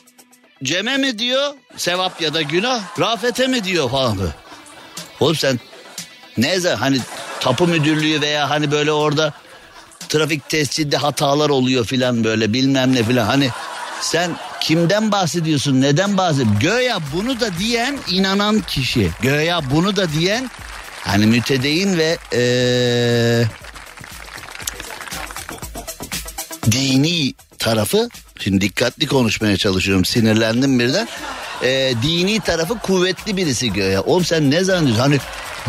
[SPEAKER 3] Cem'e mi diyor sevap ya da günah Rafet'e mi diyor falan. Oğlum sen ne hani tapu müdürlüğü veya hani böyle orada trafik tescilde hatalar oluyor filan böyle bilmem ne filan. Hani sen kimden bahsediyorsun neden bahsediyorsun? Göya bunu da diyen inanan kişi. Göya bunu da diyen hani mütedeyin ve ee, dini tarafı şimdi dikkatli konuşmaya çalışıyorum sinirlendim birden. E, dini tarafı kuvvetli birisi göğe. Oğlum sen ne zannediyorsun? Hani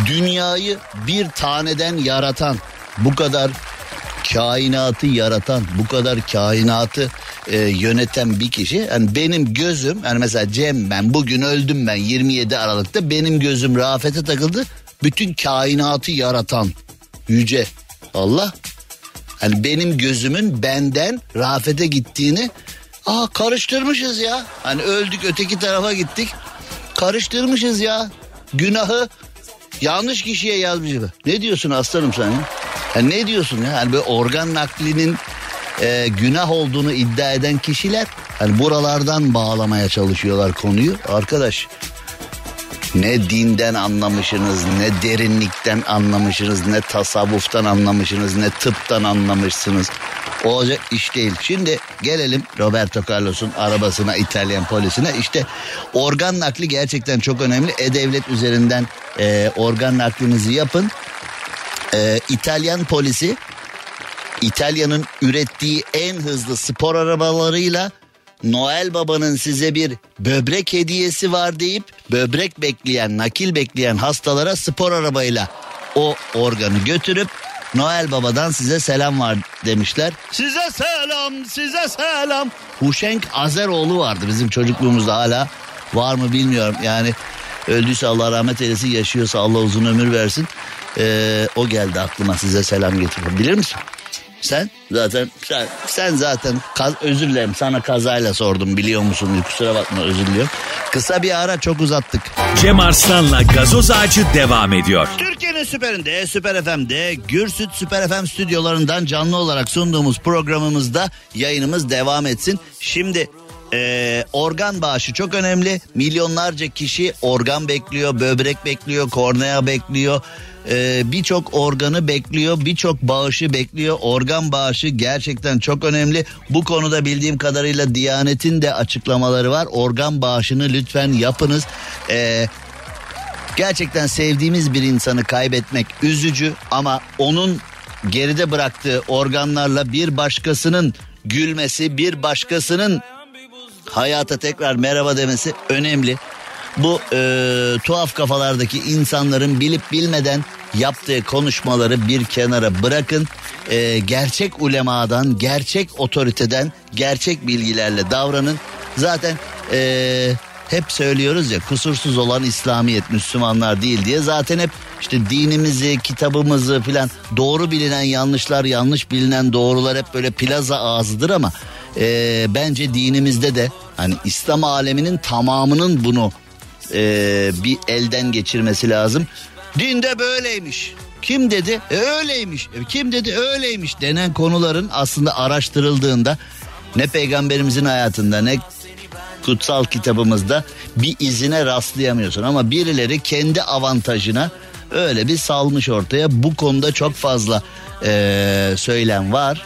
[SPEAKER 3] dünyayı bir taneden yaratan bu kadar kainatı yaratan bu kadar kainatı e, yöneten bir kişi yani benim gözüm yani mesela Cem ben bugün öldüm ben 27 Aralık'ta benim gözüm Rafet'e takıldı bütün kainatı yaratan yüce Allah Hani benim gözümün benden Rafet'e gittiğini aa karıştırmışız ya. Hani öldük öteki tarafa gittik. Karıştırmışız ya. Günahı yanlış kişiye yazmışız. Ne diyorsun aslanım sen ya? Ne diyorsun ya? Hani böyle organ naklinin e, günah olduğunu iddia eden kişiler hani buralardan bağlamaya çalışıyorlar konuyu. Arkadaş ne dinden anlamışsınız, ne derinlikten anlamışsınız, ne tasavvuftan anlamışsınız, ne tıptan anlamışsınız. Olacak iş değil. Şimdi gelelim Roberto Carlos'un arabasına, İtalyan polisine. İşte organ nakli gerçekten çok önemli. E-Devlet üzerinden e, organ naklinizi yapın. E, İtalyan polisi İtalya'nın ürettiği en hızlı spor arabalarıyla Noel Baba'nın size bir böbrek hediyesi var deyip böbrek bekleyen, nakil bekleyen hastalara spor arabayla o organı götürüp Noel Baba'dan size selam var demişler. Size selam, size selam. Huşenk Azeroğlu vardı bizim çocukluğumuzda hala. Var mı bilmiyorum yani öldüyse Allah rahmet eylesin yaşıyorsa Allah uzun ömür versin. Ee, o geldi aklıma size selam getirdim. Bilir misin? Sen zaten sen, sen zaten kaz, özür dilerim sana kazayla sordum biliyor musun? Kusura bakma özür diliyorum. Kısa bir ara çok uzattık.
[SPEAKER 2] Cem Arslan'la gazoz ağacı devam ediyor.
[SPEAKER 3] Türkiye'nin süperinde Süper FM'de Gürsüt Süper FM stüdyolarından canlı olarak sunduğumuz programımızda yayınımız devam etsin. Şimdi ee, organ bağışı çok önemli. Milyonlarca kişi organ bekliyor, böbrek bekliyor, kornea bekliyor. Ee, birçok organı bekliyor, birçok bağışı bekliyor. Organ bağışı gerçekten çok önemli. Bu konuda bildiğim kadarıyla Diyanet'in de açıklamaları var. Organ bağışını lütfen yapınız. Ee, gerçekten sevdiğimiz bir insanı kaybetmek üzücü ama onun geride bıraktığı organlarla bir başkasının gülmesi, bir başkasının hayata tekrar merhaba demesi önemli. Bu e, tuhaf kafalardaki insanların bilip bilmeden yaptığı konuşmaları bir kenara bırakın. E, gerçek ulemadan, gerçek otoriteden, gerçek bilgilerle davranın. Zaten e, hep söylüyoruz ya kusursuz olan İslamiyet Müslümanlar değil diye. Zaten hep işte dinimizi, kitabımızı filan doğru bilinen yanlışlar, yanlış bilinen doğrular hep böyle plaza ağzıdır ama e, bence dinimizde de hani İslam aleminin tamamının bunu e, bir elden geçirmesi lazım. Dinde böyleymiş. Kim dedi? E, öyleymiş. E, kim dedi? Öyleymiş denen konuların aslında araştırıldığında ne peygamberimizin hayatında ne kutsal kitabımızda bir izine rastlayamıyorsun. Ama birileri kendi avantajına öyle bir salmış ortaya. Bu konuda çok fazla e, söylem var.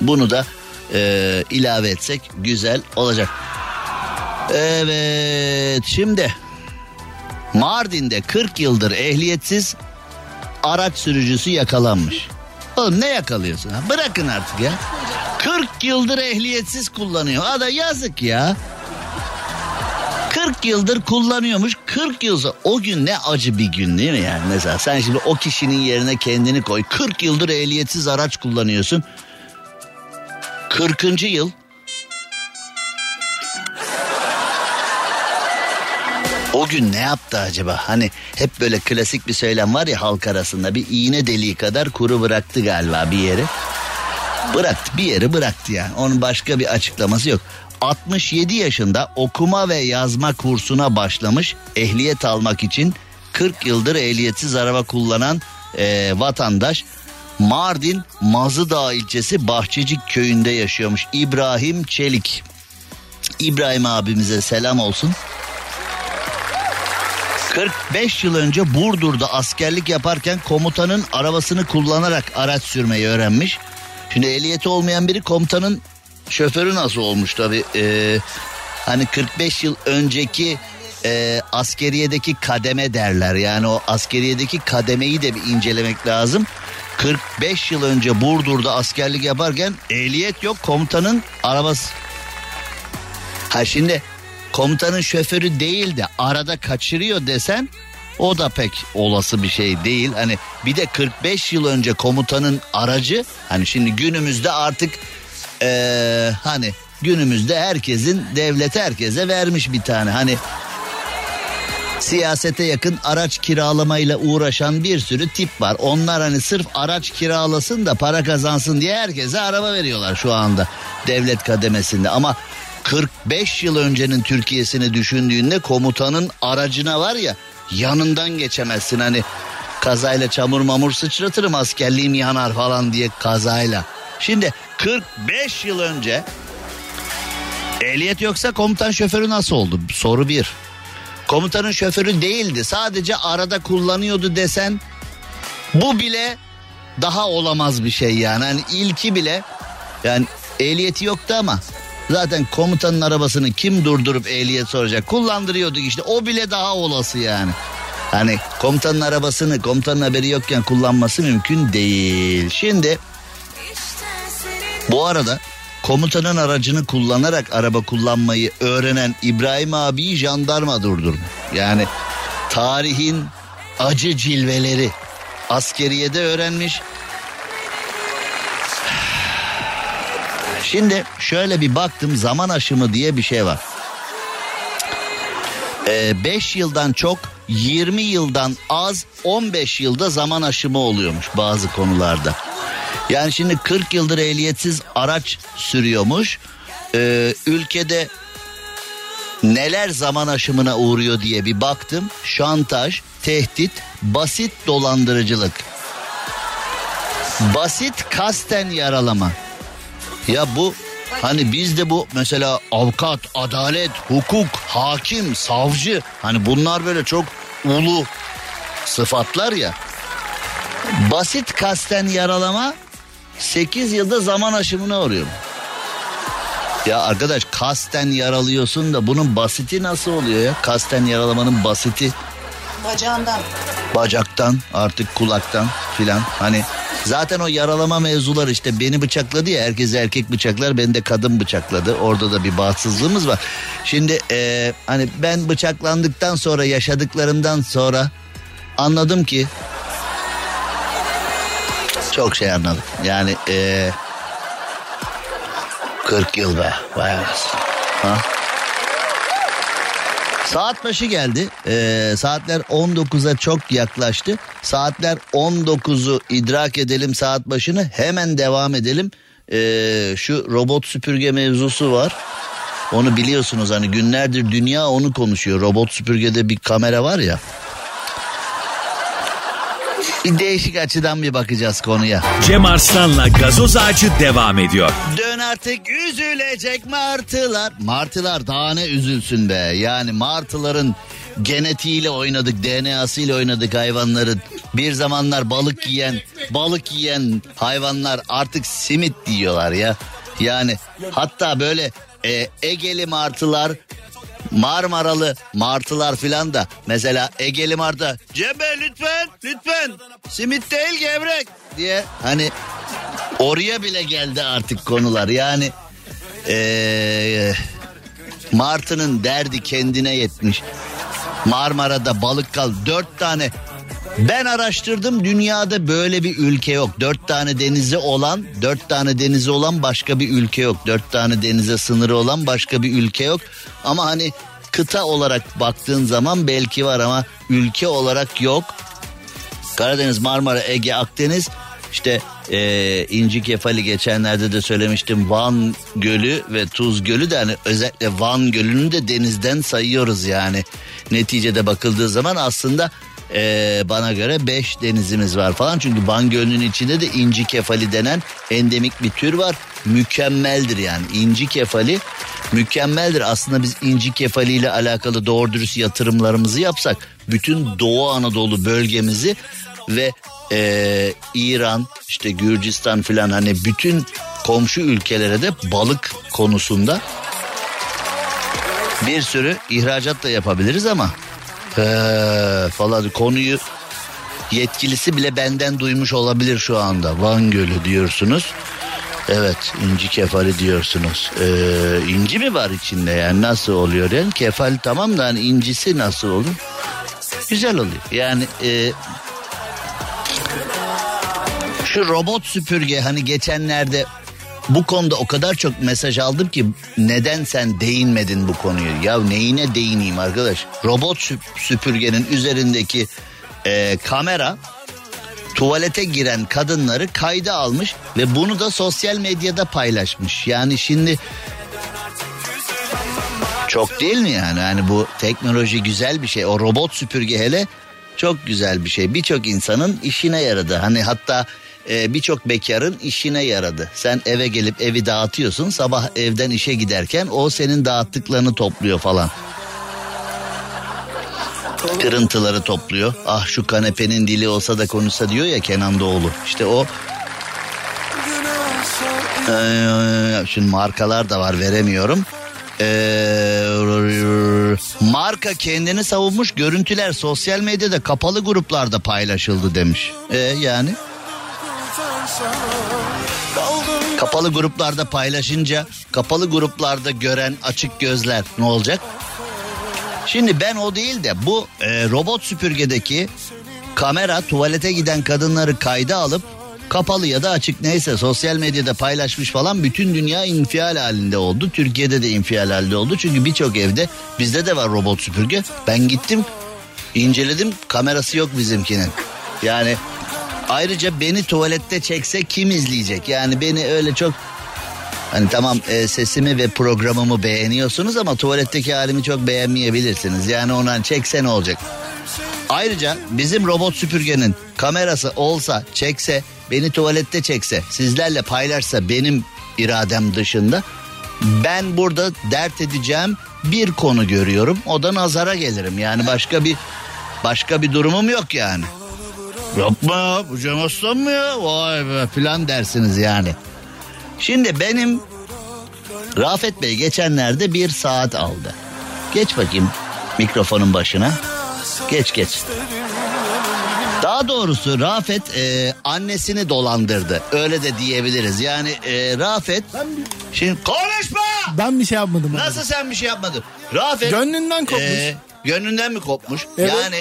[SPEAKER 3] Bunu da e, ilave etsek güzel olacak. Evet şimdi Mardin'de 40 yıldır ehliyetsiz araç sürücüsü yakalanmış. Oğlum ne yakalıyorsun? Ha? Bırakın artık ya. 40 yıldır ehliyetsiz kullanıyor. Ada yazık ya. 40 yıldır kullanıyormuş. 40 yıl sonra o gün ne acı bir gün değil mi yani? Mesela sen şimdi o kişinin yerine kendini koy. 40 yıldır ehliyetsiz araç kullanıyorsun. 40. yıl O gün ne yaptı acaba? Hani hep böyle klasik bir söylem var ya halk arasında bir iğne deliği kadar kuru bıraktı galiba bir yeri. Bıraktı bir yeri bıraktı yani. Onun başka bir açıklaması yok. 67 yaşında okuma ve yazma kursuna başlamış ehliyet almak için 40 yıldır ehliyetsiz araba kullanan e, vatandaş Mardin Mazıdağ ilçesi Bahçecik köyünde yaşıyormuş İbrahim Çelik. İbrahim abimize selam olsun. 45 yıl önce Burdur'da askerlik yaparken komutanın arabasını kullanarak araç sürmeyi öğrenmiş. Şimdi ehliyeti olmayan biri komutanın şoförü nasıl olmuş tabi. Ee, hani 45 yıl önceki e, askeriyedeki kademe derler. Yani o askeriyedeki kademeyi de bir incelemek lazım. 45 yıl önce Burdur'da askerlik yaparken ehliyet yok komutanın arabası. Ha şimdi komutanın şoförü değil de arada kaçırıyor desen o da pek olası bir şey değil. Hani bir de 45 yıl önce komutanın aracı hani şimdi günümüzde artık ee, hani günümüzde herkesin devlet herkese vermiş bir tane. Hani siyasete yakın araç kiralamayla uğraşan bir sürü tip var. Onlar hani sırf araç kiralasın da para kazansın diye herkese araba veriyorlar şu anda devlet kademesinde. Ama 45 yıl öncenin Türkiye'sini düşündüğünde komutanın aracına var ya yanından geçemezsin hani kazayla çamur mamur sıçratırım askerliğim yanar falan diye kazayla. Şimdi 45 yıl önce ehliyet yoksa komutan şoförü nasıl oldu? Soru bir. Komutanın şoförü değildi sadece arada kullanıyordu desen bu bile daha olamaz bir şey yani. Hani ilki bile yani ehliyeti yoktu ama Zaten komutanın arabasını kim durdurup ehliyet soracak? Kullandırıyorduk işte o bile daha olası yani. Hani komutanın arabasını komutanın haberi yokken kullanması mümkün değil. Şimdi bu arada komutanın aracını kullanarak araba kullanmayı öğrenen İbrahim abiyi jandarma durdurdu. Yani tarihin acı cilveleri askeriyede öğrenmiş. Şimdi şöyle bir baktım zaman aşımı diye bir şey var. 5 ee, yıldan çok 20 yıldan az 15 yılda zaman aşımı oluyormuş bazı konularda. Yani şimdi 40 yıldır ehliyetsiz araç sürüyormuş. Ee, ülkede neler zaman aşımına uğruyor diye bir baktım. Şantaj, tehdit, basit dolandırıcılık. Basit kasten yaralama. Ya bu hani bizde bu mesela avukat, adalet, hukuk, hakim, savcı hani bunlar böyle çok ulu sıfatlar ya. Basit kasten yaralama 8 yılda zaman aşımına uğruyor. Ya arkadaş kasten yaralıyorsun da bunun basiti nasıl oluyor ya? Kasten yaralamanın basiti.
[SPEAKER 4] Bacağından.
[SPEAKER 3] Bacaktan artık kulaktan filan hani zaten o yaralama mevzular işte beni bıçakladı ya herkes erkek bıçaklar beni de kadın bıçakladı orada da bir bahtsızlığımız var. Şimdi e, hani ben bıçaklandıktan sonra yaşadıklarımdan sonra anladım ki çok şey anladım yani e, 40 yıl be vay Ha? Saat başı geldi. Ee, saatler 19'a çok yaklaştı. Saatler 19'u idrak edelim saat başını. Hemen devam edelim. Ee, şu robot süpürge mevzusu var. Onu biliyorsunuz hani günlerdir dünya onu konuşuyor. Robot süpürgede bir kamera var ya. Bir değişik açıdan bir bakacağız konuya.
[SPEAKER 2] Cem Arslan'la gazoz ağacı devam ediyor.
[SPEAKER 3] Dön artık üzülecek martılar. Martılar daha ne üzülsün be. Yani martıların genetiğiyle oynadık, DNA'sıyla oynadık hayvanların. Bir zamanlar balık yiyen, balık yiyen hayvanlar artık simit diyorlar ya. Yani hatta böyle e, Egeli martılar Marmaralı martılar filan da. Mesela Egeli martı. Cebe lütfen lütfen. Simit değil gevrek diye. Hani oraya bile geldi artık konular. Yani ee, martının derdi kendine yetmiş. Marmara'da balık kal. Dört tane ben araştırdım dünyada böyle bir ülke yok. Dört tane denizi olan, dört tane denizi olan başka bir ülke yok. Dört tane denize sınırı olan başka bir ülke yok. Ama hani kıta olarak baktığın zaman belki var ama ülke olarak yok. Karadeniz, Marmara, Ege, Akdeniz işte e, İnci Kefali geçenlerde de söylemiştim Van Gölü ve Tuz Gölü de hani özellikle Van Gölü'nü de denizden sayıyoruz yani. Neticede bakıldığı zaman aslında e, bana göre 5 denizimiz var falan. Çünkü Van Gölü'nün içinde de inci kefali denen endemik bir tür var. Mükemmeldir yani inci kefali mükemmeldir. Aslında biz inci kefali ile alakalı doğru dürüst yatırımlarımızı yapsak bütün Doğu Anadolu bölgemizi ve e, İran işte Gürcistan filan hani bütün komşu ülkelere de balık konusunda bir sürü ihracat da yapabiliriz ama He, falan konuyu yetkilisi bile benden duymuş olabilir şu anda. Van Gölü diyorsunuz. Evet inci kefali diyorsunuz. Ee, inci mi var içinde yani nasıl oluyor yani kefal tamam da hani incisi nasıl olur? Güzel oluyor yani e, şu robot süpürge hani geçenlerde bu konuda o kadar çok mesaj aldım ki neden sen değinmedin bu konuyu? Ya neyine değineyim arkadaş? Robot süpürgenin üzerindeki e, kamera tuvalete giren kadınları kayda almış ve bunu da sosyal medyada paylaşmış. Yani şimdi çok değil mi yani? Yani bu teknoloji güzel bir şey. O robot süpürge hele çok güzel bir şey. Birçok insanın işine yaradı. Hani hatta e, birçok bekarın işine yaradı. Sen eve gelip evi dağıtıyorsun sabah evden işe giderken o senin dağıttıklarını topluyor falan. Kırıntıları topluyor. Ah şu kanepenin dili olsa da konuşsa diyor ya Kenan Doğulu. İşte o ee, şimdi markalar da var veremiyorum. Ee, marka kendini savunmuş görüntüler sosyal medyada kapalı gruplarda paylaşıldı demiş. Ee, yani Kapalı gruplarda paylaşınca kapalı gruplarda gören açık gözler ne olacak? Şimdi ben o değil de bu e, robot süpürgedeki kamera tuvalete giden kadınları kayda alıp kapalı ya da açık neyse sosyal medyada paylaşmış falan bütün dünya infial halinde oldu. Türkiye'de de infial halinde oldu. Çünkü birçok evde bizde de var robot süpürge. Ben gittim inceledim kamerası yok bizimkinin. Yani ayrıca beni tuvalette çekse kim izleyecek? Yani beni öyle çok Hani tamam e, sesimi ve programımı beğeniyorsunuz ama tuvaletteki halimi çok beğenmeyebilirsiniz. Yani ondan çekse ne olacak? Ayrıca bizim robot süpürgenin kamerası olsa çekse beni tuvalette çekse sizlerle paylaşsa benim iradem dışında ben burada dert edeceğim bir konu görüyorum. O da nazara gelirim. Yani başka bir başka bir durumum yok yani. Yapma bu Cem Aslan mı ya? Vay be filan dersiniz yani. Şimdi benim Rafet Bey geçenlerde bir saat aldı. Geç bakayım mikrofonun başına. Geç geç. Daha doğrusu Rafet e, annesini dolandırdı. Öyle de diyebiliriz. Yani e, Rafet... Şimdi konuşma!
[SPEAKER 4] Ben bir şey yapmadım.
[SPEAKER 3] Nasıl
[SPEAKER 4] abi.
[SPEAKER 3] sen bir şey yapmadın? Rafet...
[SPEAKER 4] Gönlünden kopmuş.
[SPEAKER 3] e, gönlünden mi kopmuş?
[SPEAKER 4] Evet.
[SPEAKER 3] Yani...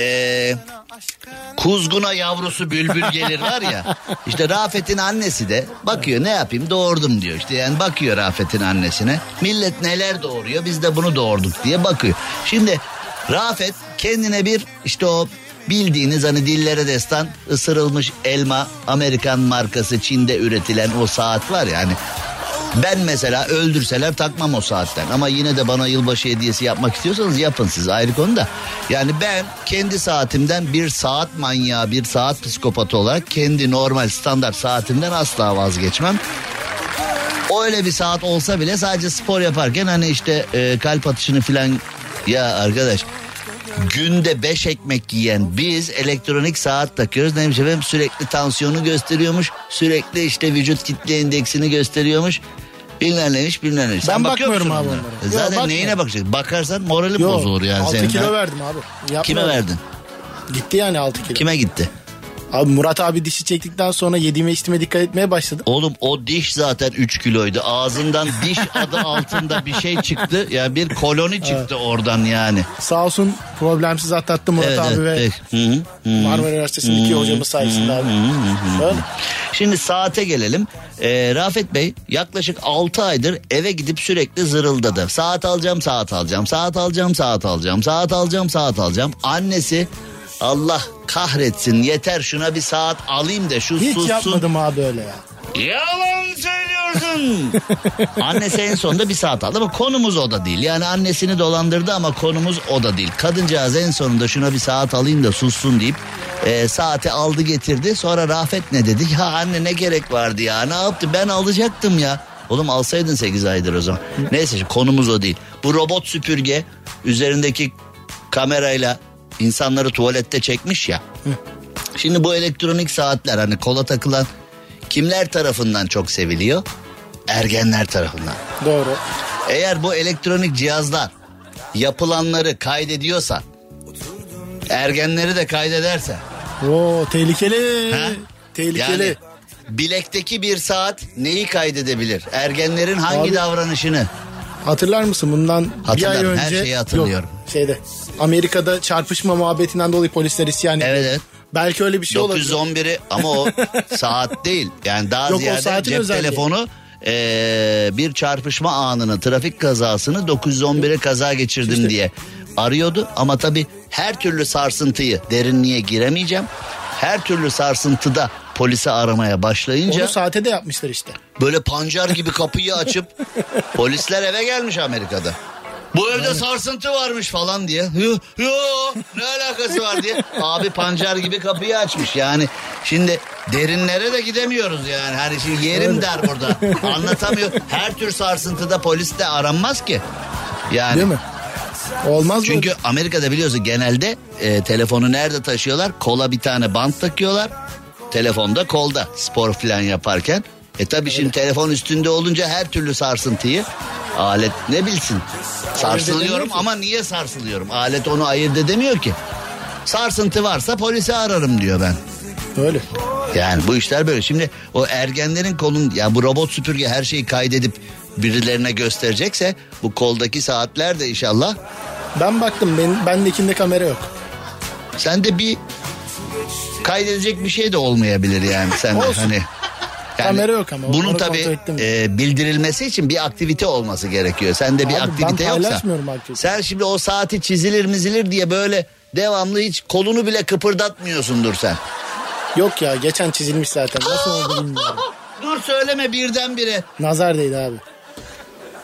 [SPEAKER 3] E, kuzguna yavrusu bülbül gelir var ya. İşte Rafet'in annesi de bakıyor ne yapayım doğurdum diyor. İşte yani bakıyor Rafet'in annesine. Millet neler doğuruyor biz de bunu doğurduk diye bakıyor. Şimdi Rafet kendine bir işte o bildiğiniz hani dillere destan ısırılmış elma Amerikan markası Çin'de üretilen o saat var ya hani ben mesela öldürseler takmam o saatten. Ama yine de bana yılbaşı hediyesi yapmak istiyorsanız yapın siz ayrı konuda. Yani ben kendi saatimden bir saat manyağı, bir saat psikopatı olarak kendi normal standart saatimden asla vazgeçmem. Öyle bir saat olsa bile sadece spor yaparken hani işte e, kalp atışını filan ya arkadaş günde 5 ekmek yiyen biz elektronik saat takıyoruz. Neymiş efendim sürekli tansiyonu gösteriyormuş. Sürekli işte vücut kitle indeksini gösteriyormuş. Bilmem neymiş bilmem neymiş.
[SPEAKER 4] Ben
[SPEAKER 3] Sen bakıyor
[SPEAKER 4] bakmıyorum
[SPEAKER 3] musun
[SPEAKER 4] abi
[SPEAKER 3] onlara?
[SPEAKER 4] onlara. Yok,
[SPEAKER 3] Zaten
[SPEAKER 4] bakmıyorum.
[SPEAKER 3] neyine bakacaksın? Bakarsan moralin
[SPEAKER 4] Yo,
[SPEAKER 3] bozulur yani
[SPEAKER 4] 6
[SPEAKER 3] senin.
[SPEAKER 4] kilo verdim abi. Yapma
[SPEAKER 3] Kime verdin?
[SPEAKER 4] Gitti yani 6 kilo.
[SPEAKER 3] Kime gitti?
[SPEAKER 4] Abi Murat abi dişi çektikten sonra yediğime içtiğime dikkat etmeye başladı.
[SPEAKER 3] Oğlum o diş zaten 3 kiloydu. Ağzından diş adı altında bir şey çıktı. Yani bir koloni çıktı oradan yani.
[SPEAKER 4] Sağ olsun problemsiz atlattı Murat
[SPEAKER 3] Evet,
[SPEAKER 4] abi
[SPEAKER 3] evet,
[SPEAKER 4] ve.
[SPEAKER 3] Hı hı, hı.
[SPEAKER 4] Marmara Üniversitesi'ndeki hocamız sayesinde abi. Öyle.
[SPEAKER 3] Şimdi saate gelelim. Ee, Rafet Bey yaklaşık 6 aydır eve gidip sürekli zırıldadı. Saat alacağım, saat alacağım, saat alacağım, saat alacağım, saat alacağım, saat alacağım. Annesi Allah kahretsin yeter şuna bir saat alayım da şu
[SPEAKER 4] Hiç
[SPEAKER 3] sussun.
[SPEAKER 4] yapmadım abi öyle ya.
[SPEAKER 3] Yalan söylüyorsun. Annesi en sonunda bir saat aldı ama konumuz o da değil. Yani annesini dolandırdı ama konumuz o da değil. Kadıncağız en sonunda şuna bir saat alayım da sussun deyip e, saati aldı getirdi. Sonra Rafet ne dedi? Ya anne ne gerek vardı ya ne yaptı ben alacaktım ya. Oğlum alsaydın 8 aydır o zaman. Neyse konumuz o değil. Bu robot süpürge üzerindeki kamerayla insanları tuvalette çekmiş ya. Şimdi bu elektronik saatler hani kola takılan kimler tarafından çok seviliyor? Ergenler tarafından.
[SPEAKER 4] Doğru.
[SPEAKER 3] Eğer bu elektronik cihazlar yapılanları kaydediyorsa ergenleri de kaydederse
[SPEAKER 4] Oo tehlikeli.
[SPEAKER 3] ha?
[SPEAKER 4] Tehlikeli.
[SPEAKER 3] Yani bilekteki bir saat neyi kaydedebilir? Ergenlerin hangi
[SPEAKER 4] Abi-
[SPEAKER 3] davranışını?
[SPEAKER 4] Hatırlar mısın bundan bir ay
[SPEAKER 3] Hatırlarım,
[SPEAKER 4] önce?
[SPEAKER 3] her şeyi hatırlıyorum.
[SPEAKER 4] Yok, şeyde Amerika'da çarpışma muhabbetinden dolayı polisler isyan ediyor.
[SPEAKER 3] Evet evet.
[SPEAKER 4] Belki öyle bir şey olabilir.
[SPEAKER 3] 911'i ama o saat değil. Yani daha
[SPEAKER 4] Yok,
[SPEAKER 3] ziyade cep
[SPEAKER 4] özelliği.
[SPEAKER 3] telefonu eee, bir çarpışma anını, trafik kazasını 911'e kaza geçirdim
[SPEAKER 4] İşte.
[SPEAKER 3] diye arıyordu. Ama tabii her türlü sarsıntıyı derinliğe giremeyeceğim. Her türlü sarsıntıda polisi aramaya başlayınca
[SPEAKER 4] Onu saate de yapmışlar işte.
[SPEAKER 3] böyle pancar gibi kapıyı açıp polisler eve gelmiş Amerika'da. Bu evde sarsıntı varmış falan diye. Yo, yo ne alakası var diye. Abi pancar gibi kapıyı açmış yani. Şimdi derinlere de gidemiyoruz yani. Hani şimdi yerim der burada. Anlatamıyor. Her tür sarsıntıda polis de aranmaz ki. Yani.
[SPEAKER 4] Değil mi? Olmaz mı?
[SPEAKER 3] Çünkü Amerika'da biliyorsun genelde e, telefonu nerede taşıyorlar? Kola bir tane bant takıyorlar. Telefonda kolda spor falan yaparken. E tabi şimdi telefon üstünde olunca her türlü sarsıntıyı alet ne bilsin. Sarsılıyorum ama niye sarsılıyorum? Alet onu ayırt edemiyor ki. Sarsıntı varsa polisi ararım diyor ben.
[SPEAKER 4] Öyle.
[SPEAKER 3] Yani bu işler böyle. Şimdi o ergenlerin kolun ya bu robot süpürge her şeyi kaydedip birilerine gösterecekse bu koldaki saatler de inşallah
[SPEAKER 4] Ben baktım ben, bendekinde kamera yok.
[SPEAKER 3] sende bir kaydedecek bir şey de olmayabilir yani sen
[SPEAKER 4] Olsun.
[SPEAKER 3] hani
[SPEAKER 4] Kamera yok ama,
[SPEAKER 3] Bunun
[SPEAKER 4] ettim.
[SPEAKER 3] e, bildirilmesi için bir aktivite olması gerekiyor. Sende bir
[SPEAKER 4] Abi ben
[SPEAKER 3] aktivite yoksa.
[SPEAKER 4] paylaşmıyorum aktivite.
[SPEAKER 3] Sen şimdi o saati çizilir mizilir diye böyle devamlı hiç kolunu bile kıpırdatmıyorsundur sen.
[SPEAKER 4] Yok ya geçen çizilmiş zaten. Nasıl oldu bilmiyorum.
[SPEAKER 3] Dur söyleme birdenbire.
[SPEAKER 4] Nazar değdi abi.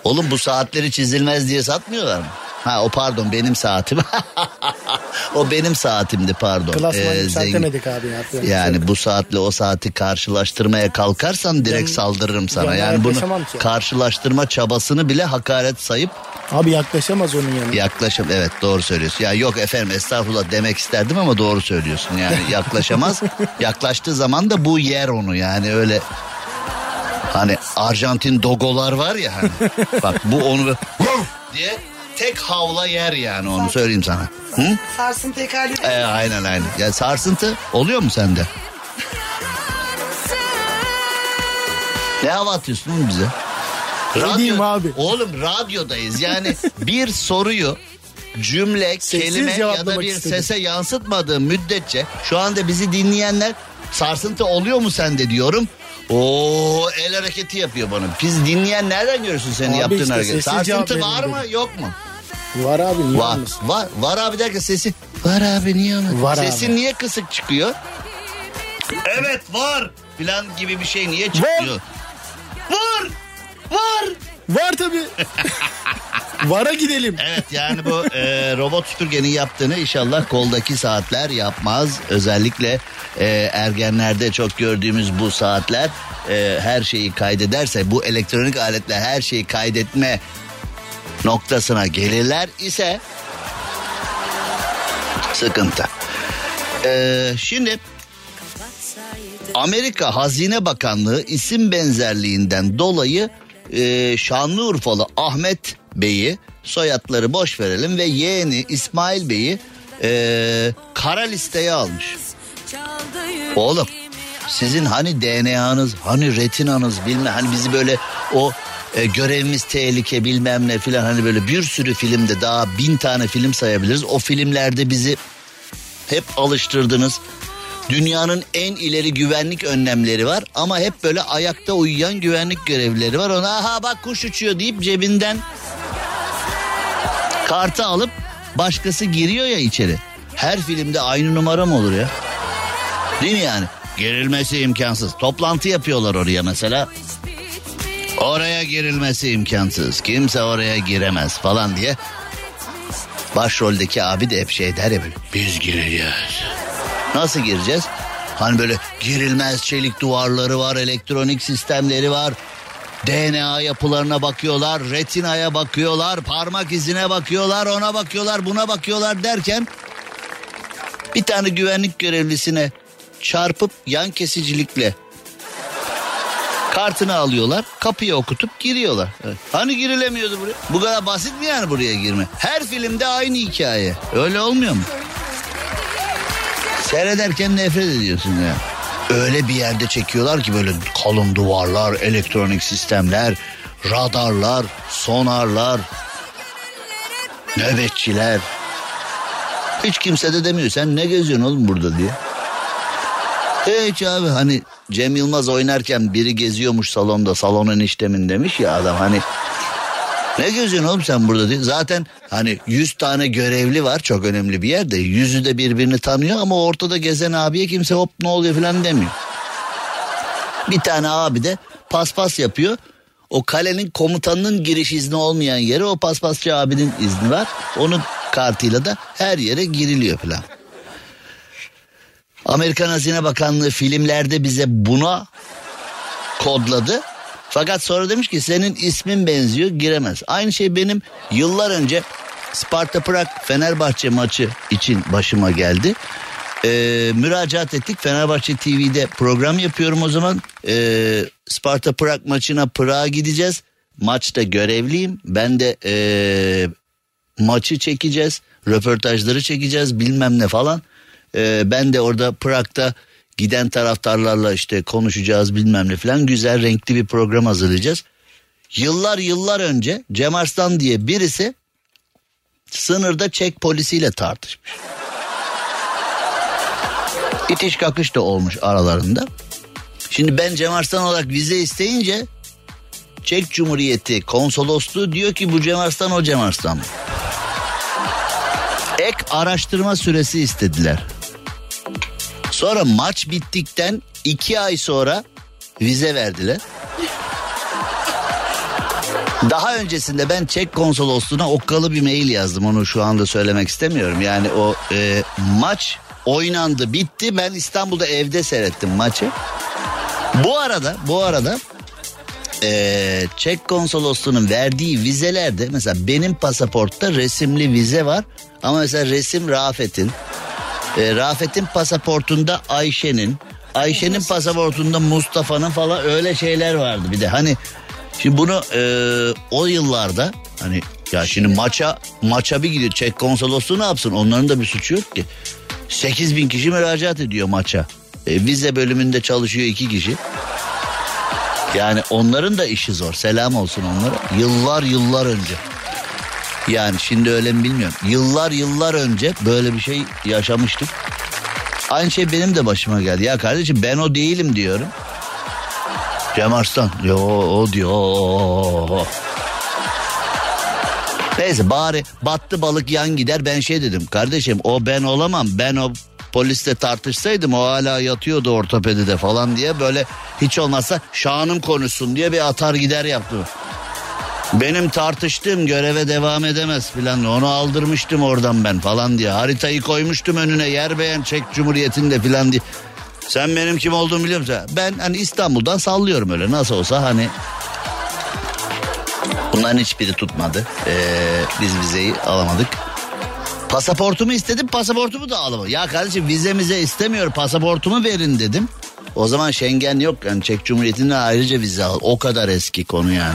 [SPEAKER 3] Oğlum bu saatleri çizilmez diye satmıyorlar mı? Ha o pardon benim saatim. o benim saatimdi pardon.
[SPEAKER 4] Klasmanı
[SPEAKER 3] Ee, zengin-
[SPEAKER 4] yükseltemedik abi ya.
[SPEAKER 3] Yani bu saatle o saati karşılaştırmaya kalkarsan direkt
[SPEAKER 4] Ben-
[SPEAKER 3] saldırırım sana. Yani bunu
[SPEAKER 4] ki.
[SPEAKER 3] karşılaştırma çabasını bile hakaret sayıp
[SPEAKER 4] Abi yaklaşamaz onun yanına.
[SPEAKER 3] yaklaşım evet doğru söylüyorsun. Ya yok efendim estağfurullah demek isterdim ama doğru söylüyorsun. Yani yaklaşamaz. Yaklaştığı zaman da bu yer onu yani öyle hani Arjantin dogolar var ya hani. Bak bu onu diye tek havla yer yani onu söyleyeyim sana. Hı?
[SPEAKER 5] Sarsın tekerleği.
[SPEAKER 3] Ee, aynen aynen. Ya sarsıntı oluyor mu sende? Ne hava atıyorsun oğlum bize?
[SPEAKER 4] Diyeyim abi?
[SPEAKER 3] Oğlum radyodayız yani bir soruyu cümle,
[SPEAKER 4] Sessiz
[SPEAKER 3] kelime ya da bir
[SPEAKER 4] istedim.
[SPEAKER 3] sese yansıtmadığım müddetçe şu anda bizi dinleyenler sarsıntı oluyor mu sende diyorum. Oo el hareketi yapıyor bana. Biz dinleyen nereden görürsün senin
[SPEAKER 4] Abi
[SPEAKER 3] yaptığın
[SPEAKER 4] işte
[SPEAKER 3] hareket?
[SPEAKER 4] sessiz cevap
[SPEAKER 3] Sarsıntı
[SPEAKER 4] verin
[SPEAKER 3] var mı
[SPEAKER 4] dedim.
[SPEAKER 3] yok mu?
[SPEAKER 4] Var abi niye
[SPEAKER 3] Var,
[SPEAKER 4] olmasın?
[SPEAKER 3] var, var abi derken sesi. Var abi niye ama?
[SPEAKER 4] Var
[SPEAKER 3] Sesi
[SPEAKER 4] abi.
[SPEAKER 3] niye kısık çıkıyor? Evet var filan gibi bir şey niye çıkıyor? Var. Var.
[SPEAKER 4] Var tabii. Vara gidelim.
[SPEAKER 3] Evet yani bu e, robot süpürgenin yaptığını inşallah koldaki saatler yapmaz. Özellikle e, ergenlerde çok gördüğümüz bu saatler e, her şeyi kaydederse bu elektronik aletler her şeyi kaydetme noktasına gelirler ise sıkıntı. E, şimdi Amerika Hazine Bakanlığı isim benzerliğinden dolayı e, Şanlıurfalı Ahmet Bey'i soyadları boş verelim ve yeğeni İsmail Bey'i e, kara listeye almış. Oğlum sizin hani DNA'nız hani retinanız bilmem hani bizi böyle o e, görevimiz tehlike bilmem ne filan hani böyle bir sürü filmde daha bin tane film sayabiliriz. O filmlerde bizi hep alıştırdınız. Dünyanın en ileri güvenlik önlemleri var ama hep böyle ayakta uyuyan güvenlik görevlileri var. Ona aha bak kuş uçuyor deyip cebinden kartı alıp başkası giriyor ya içeri. Her filmde aynı numara mı olur ya? Değil mi yani? Girilmesi imkansız. Toplantı yapıyorlar oraya mesela. Oraya girilmesi imkansız. Kimse oraya giremez falan diye. Başroldeki abi de hep şey der ya böyle. Biz gireceğiz. Nasıl gireceğiz? Hani böyle girilmez çelik duvarları var, elektronik sistemleri var. DNA yapılarına bakıyorlar, retinaya bakıyorlar, parmak izine bakıyorlar, ona bakıyorlar, buna bakıyorlar derken bir tane güvenlik görevlisine çarpıp yan kesicilikle kartını alıyorlar, kapıya okutup giriyorlar. Evet. Hani girilemiyordu buraya? Bu kadar basit mi yani buraya girme? Her filmde aynı hikaye. Öyle olmuyor mu? Seyrederken nefret ediyorsun ya. Öyle bir yerde çekiyorlar ki böyle kalın duvarlar, elektronik sistemler, radarlar, sonarlar, nöbetçiler. Hiç kimse de demiyor sen ne geziyorsun oğlum burada diye. Hiç abi hani Cem Yılmaz oynarken biri geziyormuş salonda salonun işlemin demiş ya adam hani ne geziyorsun oğlum sen burada diye. Zaten hani 100 tane görevli var çok önemli bir yerde. Yüzü de birbirini tanıyor ama ortada gezen abiye kimse hop ne oluyor falan demiyor. Bir tane abi de paspas yapıyor. O kalenin komutanının giriş izni olmayan yere o paspasçı abinin izni var. Onun kartıyla da her yere giriliyor falan. Amerikan Hazine Bakanlığı filmlerde bize buna kodladı. Fakat sonra demiş ki senin ismin benziyor giremez. Aynı şey benim yıllar önce Sparta Prag Fenerbahçe maçı için başıma geldi. Ee, müracaat ettik Fenerbahçe TV'de program yapıyorum o zaman. Ee, Sparta Prag maçına Prag'a gideceğiz. Maçta görevliyim. Ben de ee, maçı çekeceğiz. Röportajları çekeceğiz bilmem ne falan. Ee, ben de orada Prag'da Giden taraftarlarla işte konuşacağız bilmem ne falan güzel renkli bir program hazırlayacağız. Yıllar yıllar önce Cem Arslan diye birisi sınırda Çek polisiyle tartışmış. İtiş kakış da olmuş aralarında. Şimdi ben Cem Arslan olarak vize isteyince Çek Cumhuriyeti konsolosluğu diyor ki bu Cem Arslan o Cem Arslan? Ek araştırma süresi istediler. Sonra maç bittikten iki ay sonra vize verdiler. Daha öncesinde ben Çek konsolosluğuna okkalı bir mail yazdım. Onu şu anda söylemek istemiyorum. Yani o e, maç oynandı bitti. Ben İstanbul'da evde seyrettim maçı. Bu arada bu arada e, Çek konsolosluğunun verdiği vizelerde mesela benim pasaportta resimli vize var. Ama mesela resim Rafet'in. E, Rafet'in pasaportunda Ayşe'nin. Ayşe'nin pasaportunda Mustafa'nın falan öyle şeyler vardı bir de. Hani Şimdi bunu e, o yıllarda hani ya şimdi maça maça bir gidiyor. Çek konsolosluğu ne yapsın? Onların da bir suçu yok ki. 8 bin kişi müracaat ediyor maça. E, vize bölümünde çalışıyor iki kişi. Yani onların da işi zor. Selam olsun onlara. Yıllar yıllar önce. Yani şimdi öyle mi bilmiyorum. Yıllar yıllar önce böyle bir şey yaşamıştık. Aynı şey benim de başıma geldi. Ya kardeşim ben o değilim diyorum. Cem Arslan. Yo o diyor. Neyse bari battı balık yan gider ben şey dedim. Kardeşim o ben olamam. Ben o polisle tartışsaydım o hala yatıyordu ortopedide falan diye böyle hiç olmazsa şanım konuşsun diye bir atar gider yaptı. Benim tartıştığım göreve devam edemez filan onu aldırmıştım oradan ben falan diye haritayı koymuştum önüne yer beğen Çek Cumhuriyeti'nde filan diye. Sen benim kim olduğumu biliyor musun? Ben hani İstanbul'dan sallıyorum öyle nasıl olsa hani. Bunların hiçbiri tutmadı. Ee, biz vizeyi alamadık. Pasaportumu istedim pasaportumu da alamadım. Ya kardeşim vizemize istemiyor pasaportumu verin dedim. O zaman Schengen yok yani Çek Cumhuriyeti'nde ayrıca vize al. O kadar eski konu yani.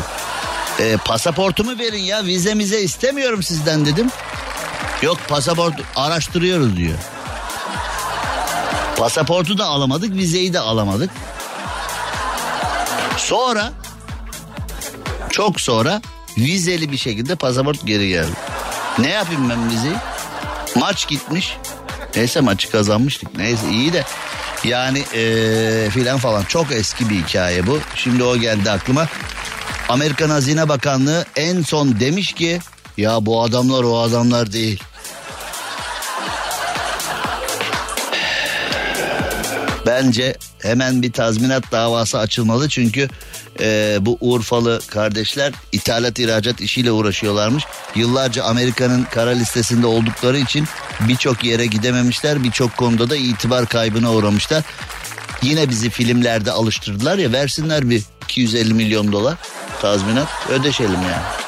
[SPEAKER 3] Ee, pasaportumu verin ya vizemize istemiyorum sizden dedim. Yok pasaport araştırıyoruz diyor. Pasaportu da alamadık, vizeyi de alamadık. Sonra çok sonra vizeli bir şekilde pasaport geri geldi. Ne yapayım ben vizeyi? Maç gitmiş. Neyse maçı kazanmıştık. Neyse iyi de yani ee, filan falan çok eski bir hikaye bu. Şimdi o geldi aklıma. Amerikan Hazine Bakanlığı en son demiş ki ya bu adamlar o adamlar değil. Bence hemen bir tazminat davası açılmalı çünkü e, bu Urfalı kardeşler ithalat ihracat işiyle uğraşıyorlarmış. Yıllarca Amerika'nın kara listesinde oldukları için birçok yere gidememişler birçok konuda da itibar kaybına uğramışlar. Yine bizi filmlerde alıştırdılar ya versinler bir 250 milyon dolar tazminat ödeşelim yani.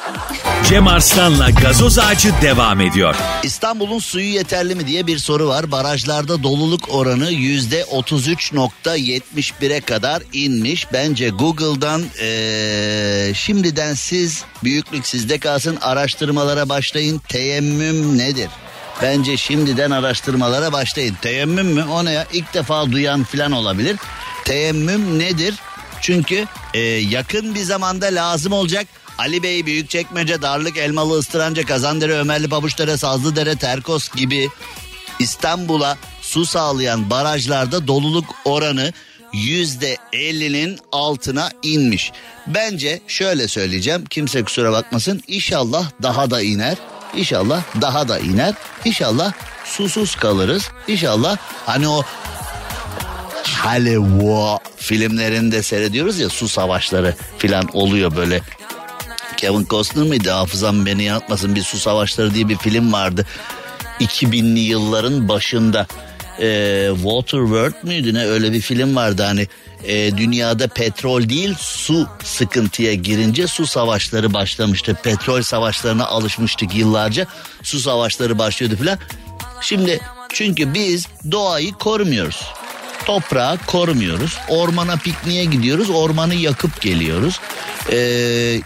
[SPEAKER 2] Cem Arslan'la gazoz ağacı devam ediyor.
[SPEAKER 3] İstanbul'un suyu yeterli mi diye bir soru var. Barajlarda doluluk oranı yüzde 33.71'e kadar inmiş. Bence Google'dan ee, şimdiden siz büyüklük sizde kalsın araştırmalara başlayın. Teyemmüm nedir? Bence şimdiden araştırmalara başlayın. Teyemmüm mü? O ne ya? İlk defa duyan falan olabilir. Teyemmüm nedir? Çünkü e, yakın bir zamanda lazım olacak. Ali Bey, Büyükçekmece, Darlık, Elmalı, Istıranca, Kazandere, Ömerli, Pabuçdere, Sazlıdere, Terkos gibi İstanbul'a su sağlayan barajlarda doluluk oranı yüzde 50'nin altına inmiş. Bence şöyle söyleyeceğim kimse kusura bakmasın inşallah daha da iner. İnşallah daha da iner. İnşallah susuz kalırız. İnşallah hani o Hollywood filmlerinde seyrediyoruz ya su savaşları filan oluyor böyle Kevin Costner mıydı hafızam beni yanıltmasın bir su savaşları diye bir film vardı. 2000'li yılların başında e, Waterworld müydü ne öyle bir film vardı hani e, dünyada petrol değil su sıkıntıya girince su savaşları başlamıştı. Petrol savaşlarına alışmıştık yıllarca su savaşları başlıyordu filan. Şimdi çünkü biz doğayı korumuyoruz. Toprağı korumuyoruz. Ormana pikniğe gidiyoruz. Ormanı yakıp geliyoruz. Ee,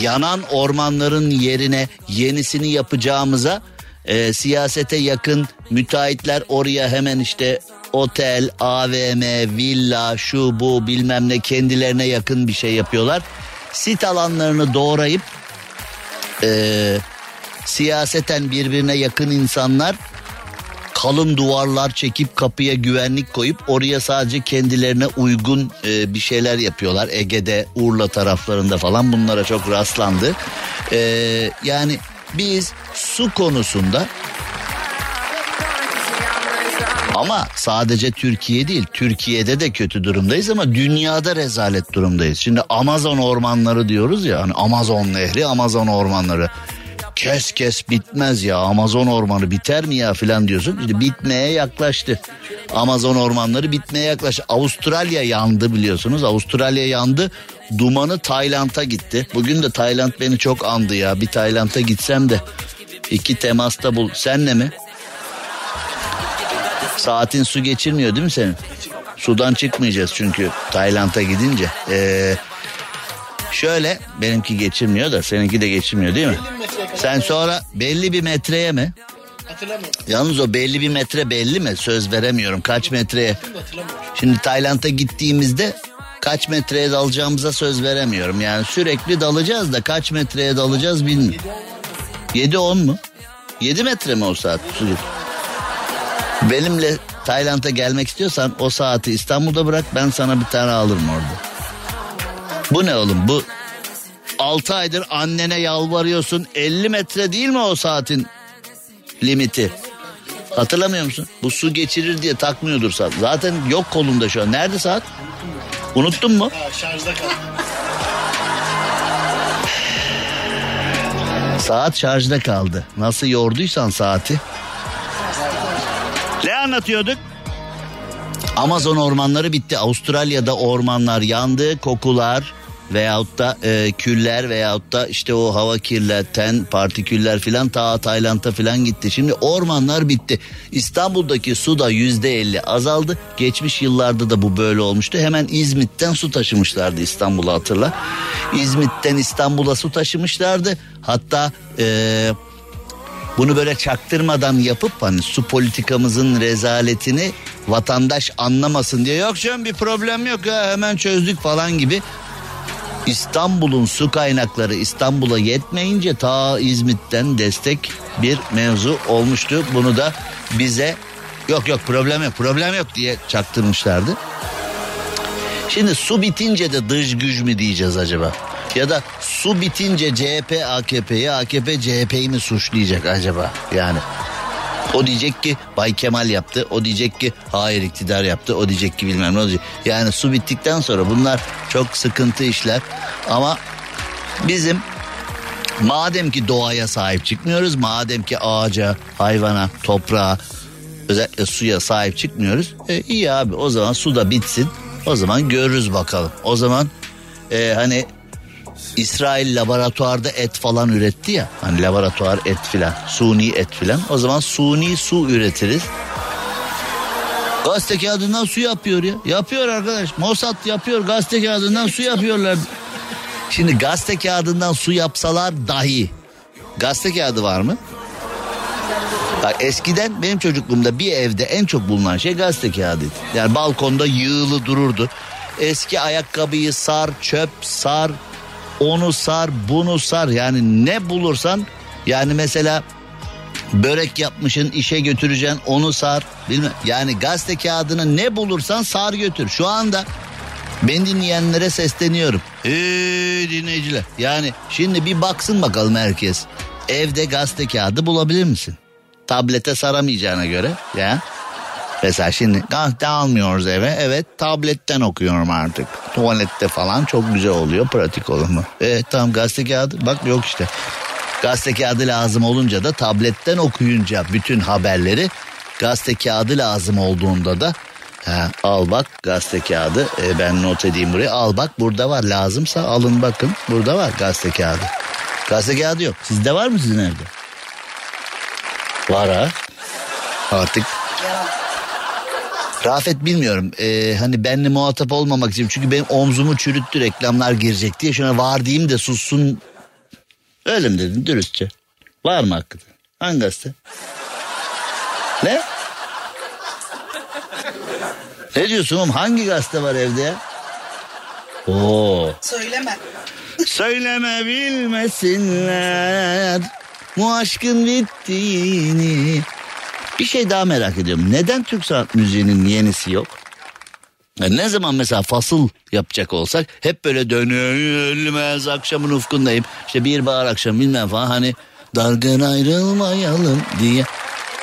[SPEAKER 3] yanan ormanların yerine yenisini yapacağımıza e, siyasete yakın müteahhitler oraya hemen işte otel, AVM, villa, şu bu bilmem ne kendilerine yakın bir şey yapıyorlar. Sit alanlarını doğrayıp e, siyaseten birbirine yakın insanlar kalın duvarlar çekip kapıya güvenlik koyup oraya sadece kendilerine uygun e, bir şeyler yapıyorlar. Ege'de, Urla taraflarında falan bunlara çok rastlandı. E, yani biz su konusunda ama sadece Türkiye değil, Türkiye'de de kötü durumdayız ama dünyada rezalet durumdayız. Şimdi Amazon ormanları diyoruz ya, hani Amazon nehri, Amazon ormanları. Kes kes bitmez ya Amazon ormanı biter mi ya filan diyorsun. İşte bitmeye yaklaştı. Amazon ormanları bitmeye yaklaştı. Avustralya yandı biliyorsunuz. Avustralya yandı. Dumanı Tayland'a gitti. Bugün de Tayland beni çok andı ya. Bir Tayland'a gitsem de iki temasta bul. Senle mi? Saatin su geçirmiyor değil mi senin? Sudan çıkmayacağız çünkü Tayland'a gidince. Ee, şöyle benimki geçirmiyor da seninki de geçirmiyor değil mi? Sen sonra belli bir metreye mi?
[SPEAKER 4] Hatırlamıyorum.
[SPEAKER 3] Yalnız o belli bir metre belli mi? Söz veremiyorum kaç metreye. Şimdi Tayland'a gittiğimizde kaç metreye dalacağımıza söz veremiyorum. Yani sürekli dalacağız da kaç metreye dalacağız bilmiyorum. 7-10 mu? 7 metre mi o saat? Benimle Tayland'a gelmek istiyorsan o saati İstanbul'da bırak ben sana bir tane alırım orada. Bu ne oğlum bu 6 aydır annene yalvarıyorsun 50 metre değil mi o saatin limiti? Hatırlamıyor musun? Bu su geçirir diye takmıyordur saat. Zaten yok kolunda şu an. Nerede saat? Unuttun mu?
[SPEAKER 4] Ha, şarjda kaldı.
[SPEAKER 3] Saat şarjda kaldı. Nasıl yorduysan saati. Ne anlatıyorduk? Amazon ormanları bitti. Avustralya'da ormanlar yandı. Kokular veyahut da e, küller veyahut da işte o hava kirleten partiküller filan ta Tayland'a filan gitti. Şimdi ormanlar bitti. İstanbul'daki su da yüzde elli azaldı. Geçmiş yıllarda da bu böyle olmuştu. Hemen İzmit'ten su taşımışlardı İstanbul'a hatırla. İzmit'ten İstanbul'a su taşımışlardı. Hatta e, bunu böyle çaktırmadan yapıp hani su politikamızın rezaletini vatandaş anlamasın diye yok canım bir problem yok ya hemen çözdük falan gibi İstanbul'un su kaynakları İstanbul'a yetmeyince ta İzmit'ten destek bir mevzu olmuştu. Bunu da bize yok yok problem yok problem yok diye çaktırmışlardı. Şimdi su bitince de dış güç mü diyeceğiz acaba? Ya da su bitince CHP AKP'yi AKP CHP'yi mi suçlayacak acaba? Yani o diyecek ki Bay Kemal yaptı. O diyecek ki hayır iktidar yaptı. O diyecek ki bilmem ne olacak. Yani su bittikten sonra bunlar çok sıkıntı işler. Ama bizim madem ki doğaya sahip çıkmıyoruz. Madem ki ağaca, hayvana, toprağa özellikle suya sahip çıkmıyoruz. E, iyi abi o zaman su da bitsin. O zaman görürüz bakalım. O zaman e, hani İsrail laboratuvarda et falan üretti ya. Hani laboratuvar et filan. Suni et filan. O zaman suni su üretiriz. Gazete kağıdından su yapıyor ya. Yapıyor arkadaş. Mossad yapıyor. Gazete kağıdından su yapıyorlar. Şimdi gazete kağıdından su yapsalar dahi. Gazete kağıdı var mı? Bak eskiden benim çocukluğumda bir evde en çok bulunan şey gazete kağıdıydı. Yani balkonda yığılı dururdu. Eski ayakkabıyı sar, çöp sar, onu sar, bunu sar. Yani ne bulursan yani mesela börek yapmışın işe götüreceksin onu sar. Bilmem. Yani gazete kağıdını ne bulursan sar götür. Şu anda ben dinleyenlere sesleniyorum. Hey dinleyiciler. Yani şimdi bir baksın bakalım herkes. Evde gazete kağıdı bulabilir misin? Tablete saramayacağına göre ya. Mesela şimdi gazete almıyoruz eve. Evet tabletten okuyorum artık. Tuvalette falan çok güzel oluyor. Pratik olur mu? Evet tamam gazete kağıdı. Bak yok işte. Gazete kağıdı lazım olunca da tabletten okuyunca bütün haberleri gazete kağıdı lazım olduğunda da ha, al bak gazete kağıdı e, ben not edeyim buraya al bak burada var lazımsa alın bakın burada var gazete kağıdı. Gazete kağıdı yok sizde var mı sizin evde? Var ha artık Rafet bilmiyorum. Ee, hani benle muhatap olmamak için. Çünkü benim omzumu çürüttü reklamlar girecek diye. Şuna var diyeyim de sussun. Öyle mi dedin dürüstçe? Var mı hakikaten? Hangi gazete? Ne? Ne diyorsun oğlum? Hangi gazete var evde ya? Oo.
[SPEAKER 5] Söyleme.
[SPEAKER 3] Söyleme bilmesinler bu aşkın bittiğini. Bir şey daha merak ediyorum. Neden Türk sanat müziğinin yenisi yok? Yani ne zaman mesela fasıl yapacak olsak hep böyle dönülmez akşamın ufkundayım. İşte bir bahar akşam bilmem falan hani dargın ayrılmayalım diye.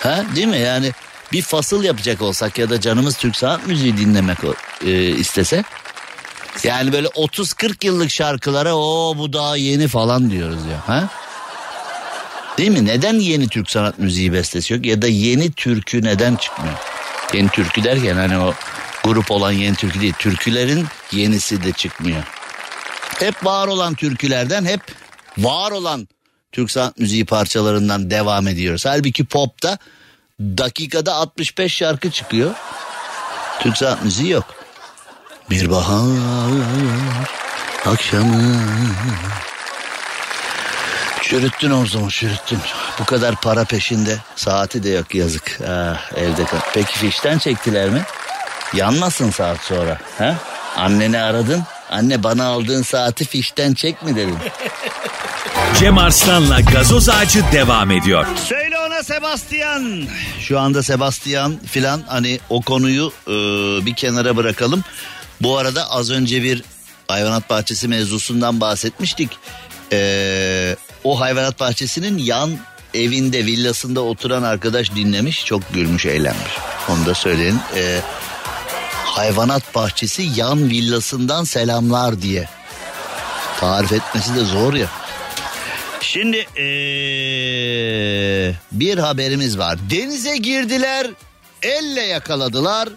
[SPEAKER 3] Ha değil mi yani bir fasıl yapacak olsak ya da canımız Türk sanat müziği dinlemek e, istese. Yani böyle 30-40 yıllık şarkılara o bu daha yeni falan diyoruz ya. Ha? Değil mi? Neden yeni Türk sanat müziği bestesi yok ya da yeni türkü neden çıkmıyor? Yeni türkü derken hani o grup olan yeni türkü değil. Türkülerin yenisi de çıkmıyor. Hep var olan türkülerden hep var olan Türk sanat müziği parçalarından devam ediyoruz. Halbuki popta dakikada 65 şarkı çıkıyor. Türk sanat müziği yok. Bir bahar akşamı Çürüttün o zaman çürüttün. Bu kadar para peşinde. Saati de yok yazık. Ah, evde kal. Peki fişten çektiler mi? Yanmasın saat sonra. Ha? Anneni aradın. Anne bana aldığın saati fişten çek mi dedin?
[SPEAKER 2] Cem Arslan'la gazoz ağacı devam ediyor.
[SPEAKER 3] Söyle ona Sebastian. Şu anda Sebastian filan hani o konuyu e, bir kenara bırakalım. Bu arada az önce bir hayvanat bahçesi mevzusundan bahsetmiştik. E, o hayvanat bahçesinin yan evinde villasında oturan arkadaş dinlemiş çok gülmüş eğlenmiş. Onu da söyleyin. E, hayvanat bahçesi yan villasından selamlar diye. Tarif etmesi de zor ya. Şimdi ee, bir haberimiz var. Denize girdiler, elle yakaladılar.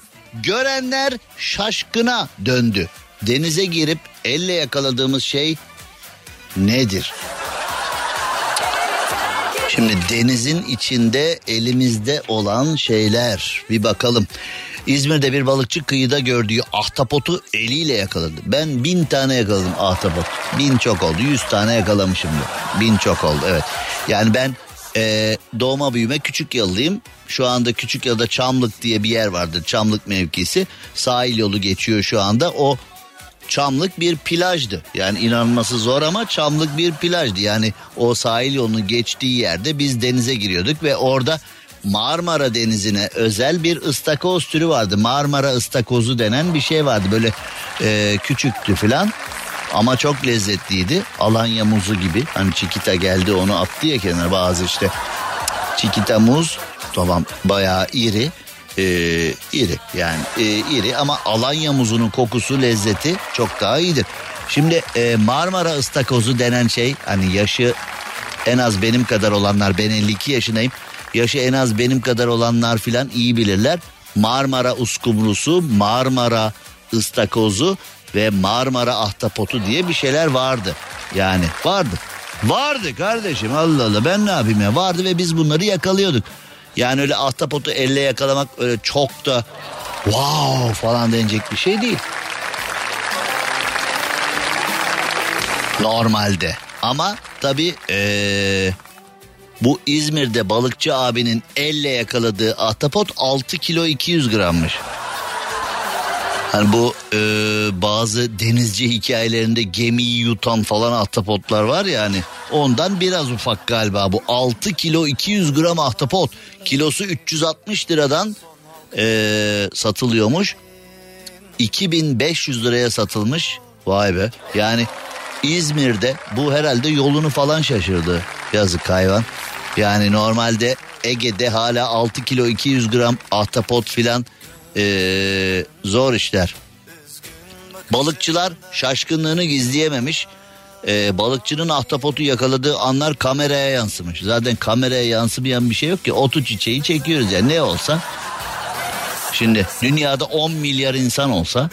[SPEAKER 3] Görenler şaşkına döndü. Denize girip elle yakaladığımız şey nedir? Şimdi denizin içinde elimizde olan şeyler bir bakalım. İzmir'de bir balıkçı kıyıda gördüğü ahtapotu eliyle yakaladı. Ben bin tane yakaladım ahtapot. Bin çok oldu. Yüz tane yakalamışım da. Bin çok oldu evet. Yani ben e, doğma büyüme küçük yıllıyım. Şu anda küçük yılda Çamlık diye bir yer vardır. Çamlık mevkisi. Sahil yolu geçiyor şu anda. O Çamlık bir plajdı. Yani inanması zor ama Çamlık bir plajdı. Yani o sahil yolunun geçtiği yerde biz denize giriyorduk ve orada Marmara Denizi'ne özel bir ıstakoz türü vardı. Marmara ıstakozu denen bir şey vardı. Böyle e, küçüktü filan ama çok lezzetliydi. Alanya muzu gibi. Hani Çikita geldi onu attı ya kenara bazı işte. Çikita muz tamam bayağı iri. Ee, iri yani e, iri ama Alanya muzunun kokusu lezzeti çok daha iyidir. Şimdi e, Marmara ıstakozu denen şey hani yaşı en az benim kadar olanlar ben 52 yaşındayım yaşı en az benim kadar olanlar filan iyi bilirler. Marmara uskumrusu, Marmara ıstakozu ve Marmara ahtapotu diye bir şeyler vardı. Yani vardı. Vardı kardeşim Allah Allah ben ne yapayım ya vardı ve biz bunları yakalıyorduk. Yani öyle ahtapotu elle yakalamak öyle çok da wow falan denecek bir şey değil. Normalde ama tabii ee, bu İzmir'de balıkçı abinin elle yakaladığı ahtapot 6 kilo 200 grammış. Hani bu e, bazı denizci hikayelerinde gemiyi yutan falan ahtapotlar var ya hani ondan biraz ufak galiba bu. 6 kilo 200 gram ahtapot. Kilosu 360 liradan e, satılıyormuş. 2500 liraya satılmış. Vay be. Yani İzmir'de bu herhalde yolunu falan şaşırdı. Yazık hayvan. Yani normalde Ege'de hala 6 kilo 200 gram ahtapot filan ee, zor işler. Balıkçılar şaşkınlığını gizleyememiş. Ee, balıkçının ahtapotu yakaladığı anlar kameraya yansımış. Zaten kameraya yansımayan bir şey yok ki. Otu çiçeği çekiyoruz ya yani ne olsa. Şimdi dünyada 10 milyar insan olsa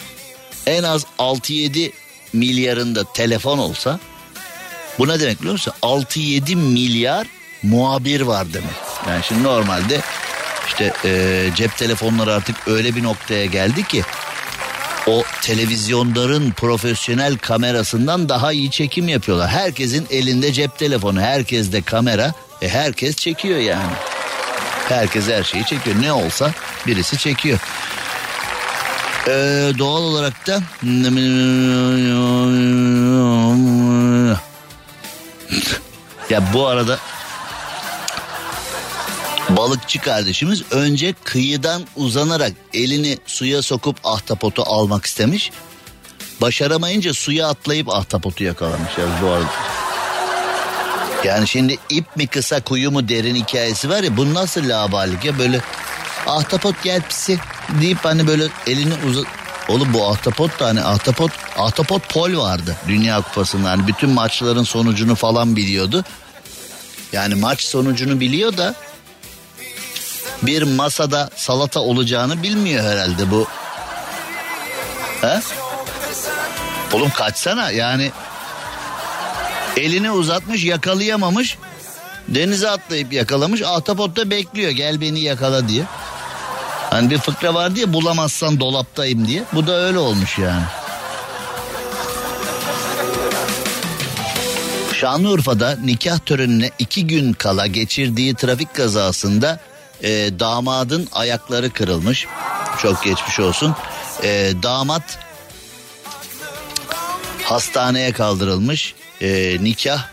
[SPEAKER 3] en az 6-7 milyarında telefon olsa bu ne demek biliyor musun? 6-7 milyar muhabir var demek. Yani şimdi normalde işte e, cep telefonları artık öyle bir noktaya geldi ki o televizyonların profesyonel kamerasından daha iyi çekim yapıyorlar. Herkesin elinde cep telefonu, herkeste kamera, e herkes çekiyor yani. Herkes her şeyi çekiyor. Ne olsa birisi çekiyor. Ee, doğal olarak da ya bu arada balıkçı kardeşimiz önce kıyıdan uzanarak elini suya sokup ahtapotu almak istemiş. Başaramayınca suya atlayıp ahtapotu yakalamış ya bu arada. Yani şimdi ip mi kısa kuyu mu derin hikayesi var ya bu nasıl laballik ya böyle ahtapot gel pisi deyip hani böyle elini uzat Oğlum bu ahtapot da hani ahtapot ahtapot pol vardı Dünya Kupası'nda. Hani bütün maçların sonucunu falan biliyordu. Yani maç sonucunu biliyor da bir masada salata olacağını bilmiyor herhalde bu. He? Oğlum kaçsana yani elini uzatmış yakalayamamış. Denize atlayıp yakalamış. Ahtapot da bekliyor gel beni yakala diye. Hani bir fıkra vardı ya bulamazsan dolaptayım diye. Bu da öyle olmuş yani. Şanlıurfa'da nikah törenine iki gün kala geçirdiği trafik kazasında e, damadın ayakları kırılmış. Çok geçmiş olsun. E, damat hastaneye kaldırılmış. E, nikah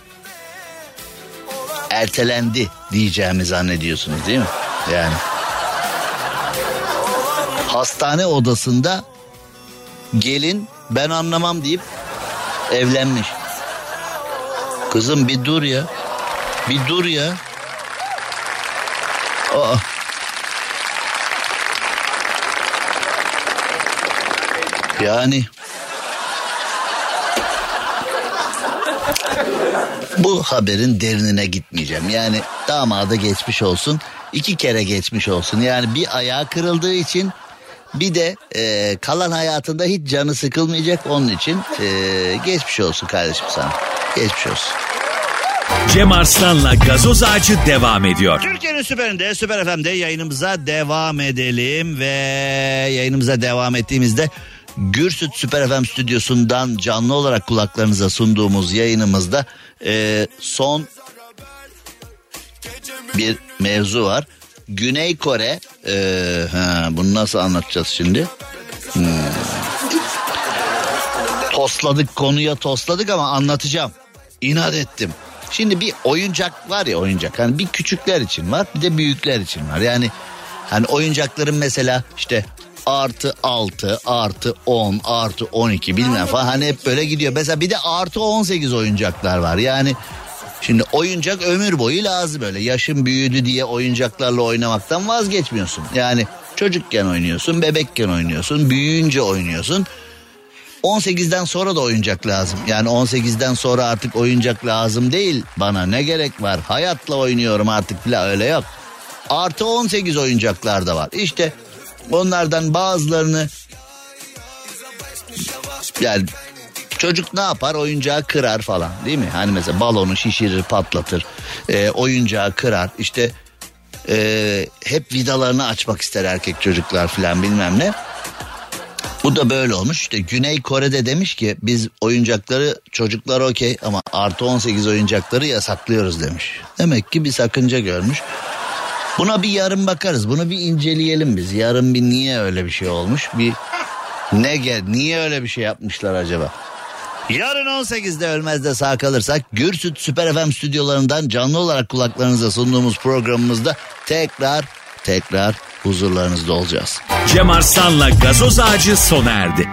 [SPEAKER 3] ertelendi diyeceğimi zannediyorsunuz değil mi? Yani hastane odasında gelin ben anlamam deyip evlenmiş. Kızım bir dur ya. Bir dur ya. Aa. Yani bu haberin derinine gitmeyeceğim. Yani damada geçmiş olsun. iki kere geçmiş olsun. Yani bir ayağı kırıldığı için bir de e, kalan hayatında hiç canı sıkılmayacak onun için e, geçmiş olsun kardeşim sana. Geçmiş olsun.
[SPEAKER 2] Cem Arslan'la gazoz ağacı devam ediyor.
[SPEAKER 3] Türkiye'nin süperinde, süper FM'de yayınımıza devam edelim ve yayınımıza devam ettiğimizde Gürsüt Süper FM stüdyosundan canlı olarak kulaklarınıza sunduğumuz yayınımızda e, son bir mevzu var. Güney Kore e, ha, bunu nasıl anlatacağız şimdi? Hmm. Tosladık konuya tosladık ama anlatacağım. İnat ettim. Şimdi bir oyuncak var ya oyuncak. Hani bir küçükler için var bir de büyükler için var. Yani hani oyuncakların mesela işte artı 6 artı 10 artı 12 bilmem falan hani hep böyle gidiyor. Mesela bir de artı 18 oyuncaklar var. Yani Şimdi oyuncak ömür boyu lazım böyle. Yaşın büyüdü diye oyuncaklarla oynamaktan vazgeçmiyorsun. Yani çocukken oynuyorsun, bebekken oynuyorsun, büyüyünce oynuyorsun. 18'den sonra da oyuncak lazım. Yani 18'den sonra artık oyuncak lazım değil bana. Ne gerek var? Hayatla oynuyorum artık bile öyle yok. Artı 18 oyuncaklar da var. İşte onlardan bazılarını yani Çocuk ne yapar? Oyuncağı kırar falan değil mi? Hani mesela balonu şişirir patlatır. E, oyuncağı kırar. İşte e, hep vidalarını açmak ister erkek çocuklar falan bilmem ne. Bu da böyle olmuş. İşte Güney Kore'de demiş ki biz oyuncakları çocuklar okey ama artı 18 oyuncakları yasaklıyoruz demiş. Demek ki bir sakınca görmüş. Buna bir yarın bakarız. Bunu bir inceleyelim biz. Yarın bir niye öyle bir şey olmuş? Bir ne gel niye öyle bir şey yapmışlar acaba? Yarın 18'de ölmezde sağ kalırsak Gürsüt Süper FM stüdyolarından canlı olarak kulaklarınıza sunduğumuz programımızda tekrar tekrar huzurlarınızda olacağız.
[SPEAKER 2] Cem Arslan'la gazoz ağacı sona erdi.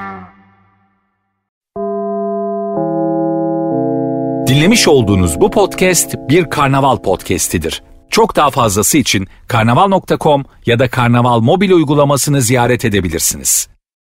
[SPEAKER 1] Dinlemiş olduğunuz bu podcast bir karnaval podcastidir. Çok daha fazlası için karnaval.com ya da karnaval mobil uygulamasını ziyaret edebilirsiniz.